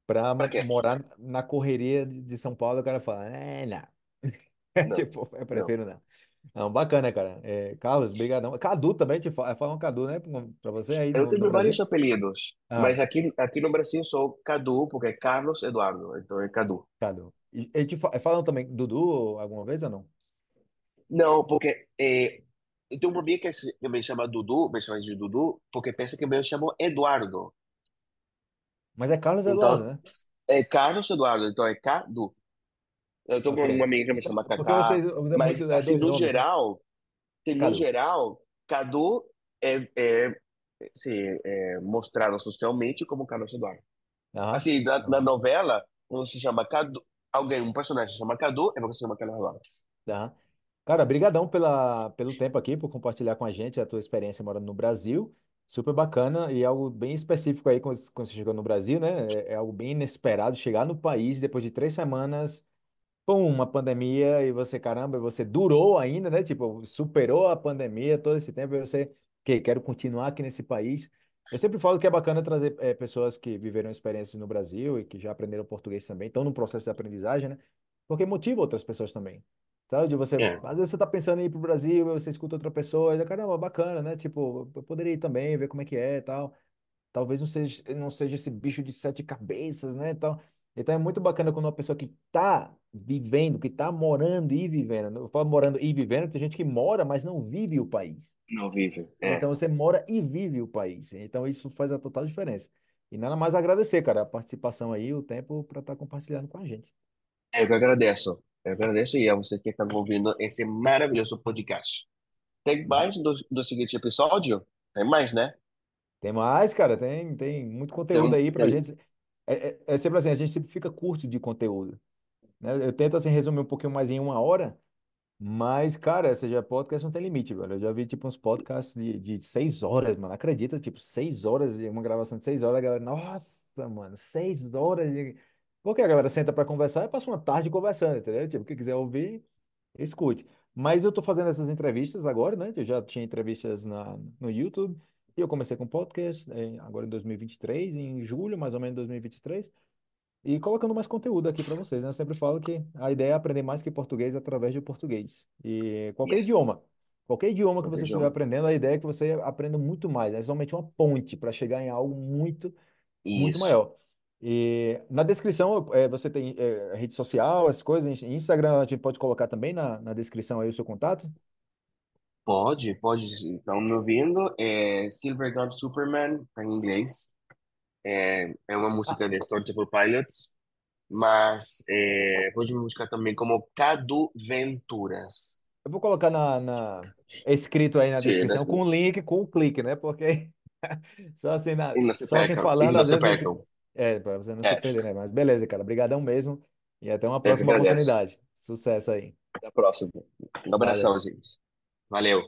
pra Para ma- quê? morar na correria de de São Paulo, o cara fala, é, não. Não, Tipo, eu não. prefiro não. Não, bacana, cara. É, Carlos, brigadão. Cadu também te fala, falam Cadu, né? Pra você aí Eu no, no tenho vários Brasil? apelidos, Ah, mas aqui, aqui no Brasil sou Cadu, porque é Carlos Eduardo, então é Cadu. Cadu. E, e te fa- falam também Dudu alguma vez ou não? Não, porque é, eu tenho um amigo que, se- que me chama Dudu, me chama de Dudu, porque pensa que me chamo Eduardo. Mas é Carlos Eduardo, Então, né? é Carlos Eduardo, então é Cadu. Eu tenho Ok. uma amiga que me chama Por- Porque você Cacá, usa mas muito é, assim, dois no nomes, né? geral, que no Cadu. geral, Cadu é, é, assim, é mostrado socialmente como Carlos Eduardo. Aham. Assim, na, Aham. na novela, quando se chama Cadu, alguém, um personagem se chama Cadu, é porque se chama Carlos Eduardo. Aham. Cara, brigadão pela, pelo tempo aqui, por compartilhar com a gente a tua experiência morando no Brasil. Super bacana e algo bem específico aí quando você chegou no Brasil, né? É, é algo bem inesperado chegar no país depois de três semanas pum, uma pandemia e você, caramba, você durou ainda, né? Tipo, superou a pandemia todo esse tempo e você, que quero continuar aqui nesse país. Eu sempre falo que é bacana trazer eh, pessoas que viveram experiências no Brasil e que já aprenderam português também, estão no processo de aprendizagem, né? Porque motiva outras pessoas também. Sabe, de você, É, às vezes você tá pensando em ir pro Brasil, você escuta outra pessoa e, caramba, bacana, né? Tipo, eu poderia ir também, ver como é que é e tal. talvez não seja, não seja esse bicho de sete cabeças, né? Então, então é muito bacana quando uma pessoa que está vivendo, que está morando e vivendo, eu falo morando e vivendo, tem gente que mora, mas não vive o país. Não vive, é. Então você mora e vive o país. Então isso faz a total diferença. E nada mais agradecer, cara, a participação aí, o tempo para estar tá compartilhando com a gente. Eu que agradeço. Eu agradeço e a você que está ouvindo esse maravilhoso podcast. Tem mais do, do seguinte episódio? Tem mais, né? Tem mais, cara, tem, tem muito conteúdo aí pra gente. É, é, é sempre assim, a gente sempre fica curto de conteúdo. Né? Eu tento assim resumir um pouquinho mais em uma hora, mas, cara, seja podcast não tem limite, velho. Eu já vi, tipo, uns podcasts de, de seis horas, mano. Acredita? Tipo, seis horas, uma gravação de seis horas, a galera, nossa, mano, seis horas de... Porque a galera senta pra conversar e passa uma tarde conversando, entendeu? Tipo, quem quiser ouvir, escute. Mas eu tô fazendo essas entrevistas agora, né? Eu já tinha entrevistas na, no YouTube. E eu comecei com podcast, eh, agora em 2023, em julho, mais ou menos 2023 e colocando mais conteúdo aqui para vocês. Né? Eu sempre falo que a ideia é aprender mais que português através de português. E qualquer Yes. idioma, qualquer idioma que Qualquer você estiver idioma. aprendendo, a ideia é que você aprenda muito mais. É somente uma ponte para chegar em algo muito, muito maior. E na descrição eh, você tem eh, rede social, as coisas, Instagram, a gente pode colocar também na, na descrição aí o seu contato. Pode, pode. Estão me ouvindo? É Silver God Superman, tá em inglês. É, é uma música de Temple Pilots, mas é, pode me buscar também como Cadu Venturas. eu vou colocar na, na escrito aí na Sim, descrição com o link, com o clique, né? Porque só assim, na, e não se só assim percam, e falando, não às se vezes eu percam. É, para você não se É, perder, né? Mas beleza, cara. Obrigadão mesmo. E até uma eu que próxima agradeço. oportunidade. Sucesso aí. Até a próxima. Um abração, Valeu. gente. Valeu.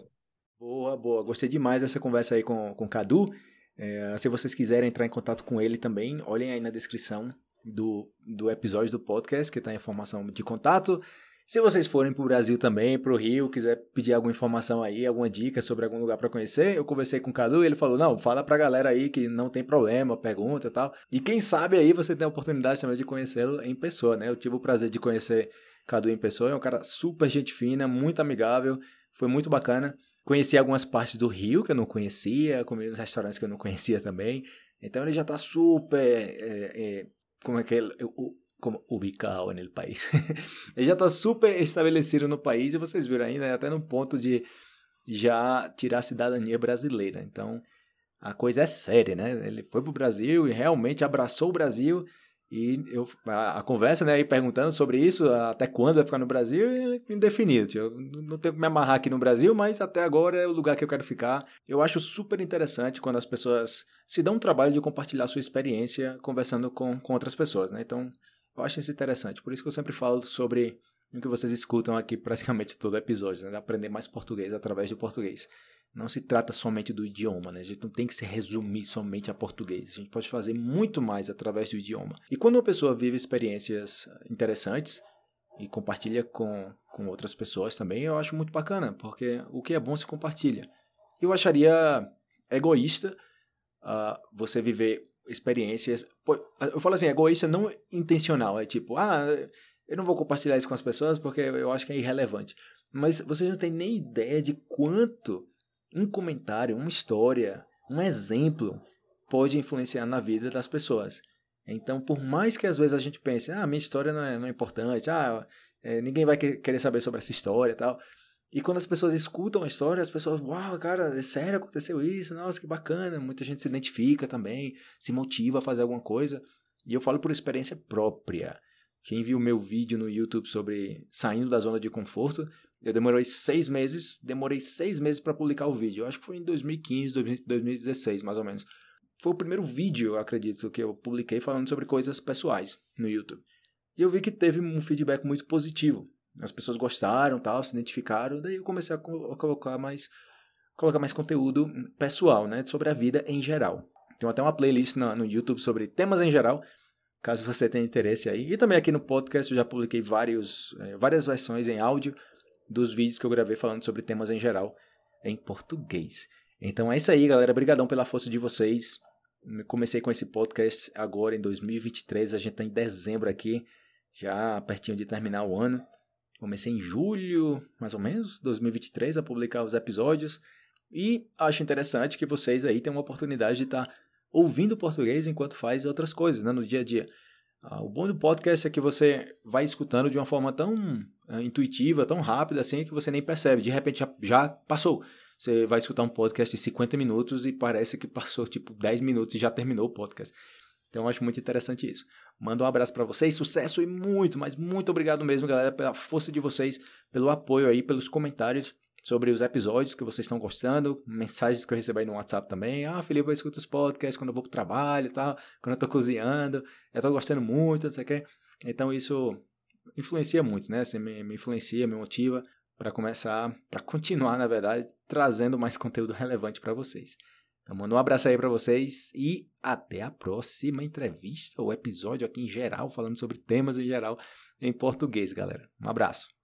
Boa, boa. Gostei demais dessa conversa aí com, com o Cadu. É, se vocês quiserem entrar em contato com ele também, olhem aí na descrição do, do episódio do podcast, que está a informação de contato. Se vocês forem para o Brasil também, para o Rio, quiser pedir alguma informação aí, alguma dica sobre algum lugar para conhecer, eu conversei com o Cadu e ele falou: não, fala pra galera aí que não tem problema, pergunta e tal. E quem sabe aí você tem a oportunidade também de conhecê-lo em pessoa, né? Eu tive o prazer de conhecer Cadu em pessoa, é um cara super gente fina, muito amigável, foi muito bacana. Conheci algumas partes do Rio que eu não conhecia, comi nos restaurantes que eu não conhecia também. Então ele já está super. É, é, como é que ele. Como ubicado no país. ele já está super estabelecido no país e vocês viram ainda, até no ponto de já tirar a cidadania brasileira. Então a coisa é séria, né? Ele foi pro Brasil e realmente abraçou o Brasil. E eu, a, a conversa, né, aí perguntando sobre isso, até quando vai ficar no Brasil, indefinido. Eu não tenho que me amarrar aqui no Brasil, mas até agora é o lugar que eu quero ficar. Eu acho super interessante quando as pessoas se dão um trabalho de compartilhar sua experiência conversando com, com outras pessoas, né? Então, eu acho isso interessante. Por isso que eu sempre falo sobre o que vocês escutam aqui praticamente todo episódio, né? Aprender mais português através do português. Não se trata somente do idioma, né? A gente não tem que se resumir somente a português. A gente pode fazer muito mais através do idioma. E quando uma pessoa vive experiências interessantes e compartilha com, com outras pessoas também, eu acho muito bacana, porque o que é bom se compartilha. Eu acharia egoísta uh, você viver experiências. Eu falo assim, egoísta não intencional, é tipo, ah, eu não vou compartilhar isso com as pessoas porque eu acho que é irrelevante. Mas você não tem nem ideia de quanto um comentário, uma história, um exemplo pode influenciar na vida das pessoas. Então, por mais que às vezes a gente pense, ah, minha história não é, não é importante, ah, é, ninguém vai querer saber sobre essa história e tal. E quando as pessoas escutam a história, as pessoas, uau, cara, é sério, aconteceu isso, nossa, que bacana. Muita gente se identifica também, se motiva a fazer alguma coisa. E eu falo por experiência própria. Quem viu meu vídeo no YouTube sobre saindo da zona de conforto, eu demorei seis meses, demorei seis meses para publicar o vídeo. Eu acho que foi em 2015, 2016, mais ou menos. Foi o primeiro vídeo, eu acredito, que eu publiquei falando sobre coisas pessoais no YouTube. E eu vi que teve um feedback muito positivo. As pessoas gostaram, tal, se identificaram. Daí eu comecei a colocar mais, colocar mais conteúdo pessoal, né, sobre a vida em geral. Tem até uma playlist no, no YouTube sobre temas em geral, caso você tenha interesse aí. E também aqui no podcast eu já publiquei vários, várias versões em áudio dos vídeos que eu gravei falando sobre temas em geral em português. Então é isso aí, galera. Obrigadão pela força de vocês. Comecei com esse podcast agora em 2023. A gente está em dezembro aqui, já pertinho de terminar o ano. Comecei em julho, mais ou menos, 2023, a publicar os episódios. E acho interessante que vocês aí tenham uma oportunidade de estar tá ouvindo português enquanto faz outras coisas, né, no dia a dia. Ah, o bom do podcast é que você vai escutando de uma forma tão uh, intuitiva, tão rápida assim, que você nem percebe. De repente já, já passou. Você vai escutar um podcast de 50 minutos e parece que passou tipo 10 minutos e já terminou o podcast. Então eu acho muito interessante isso. Mando um abraço para vocês, sucesso e muito, mas muito obrigado mesmo, galera, pela força de vocês, pelo apoio aí, pelos comentários sobre os episódios que vocês estão gostando, mensagens que eu recebo aí no WhatsApp também. Ah, Felipe, eu escuto os podcasts quando eu vou pro trabalho e tal, quando eu tô cozinhando, eu tô gostando muito, não sei o quê. Então isso influencia muito, né? Assim, me, me influencia, me motiva para começar, para continuar, na verdade, trazendo mais conteúdo relevante para vocês. Então, mando um abraço aí para vocês e até a próxima entrevista ou episódio aqui em geral, falando sobre temas em geral em português, galera. Um abraço.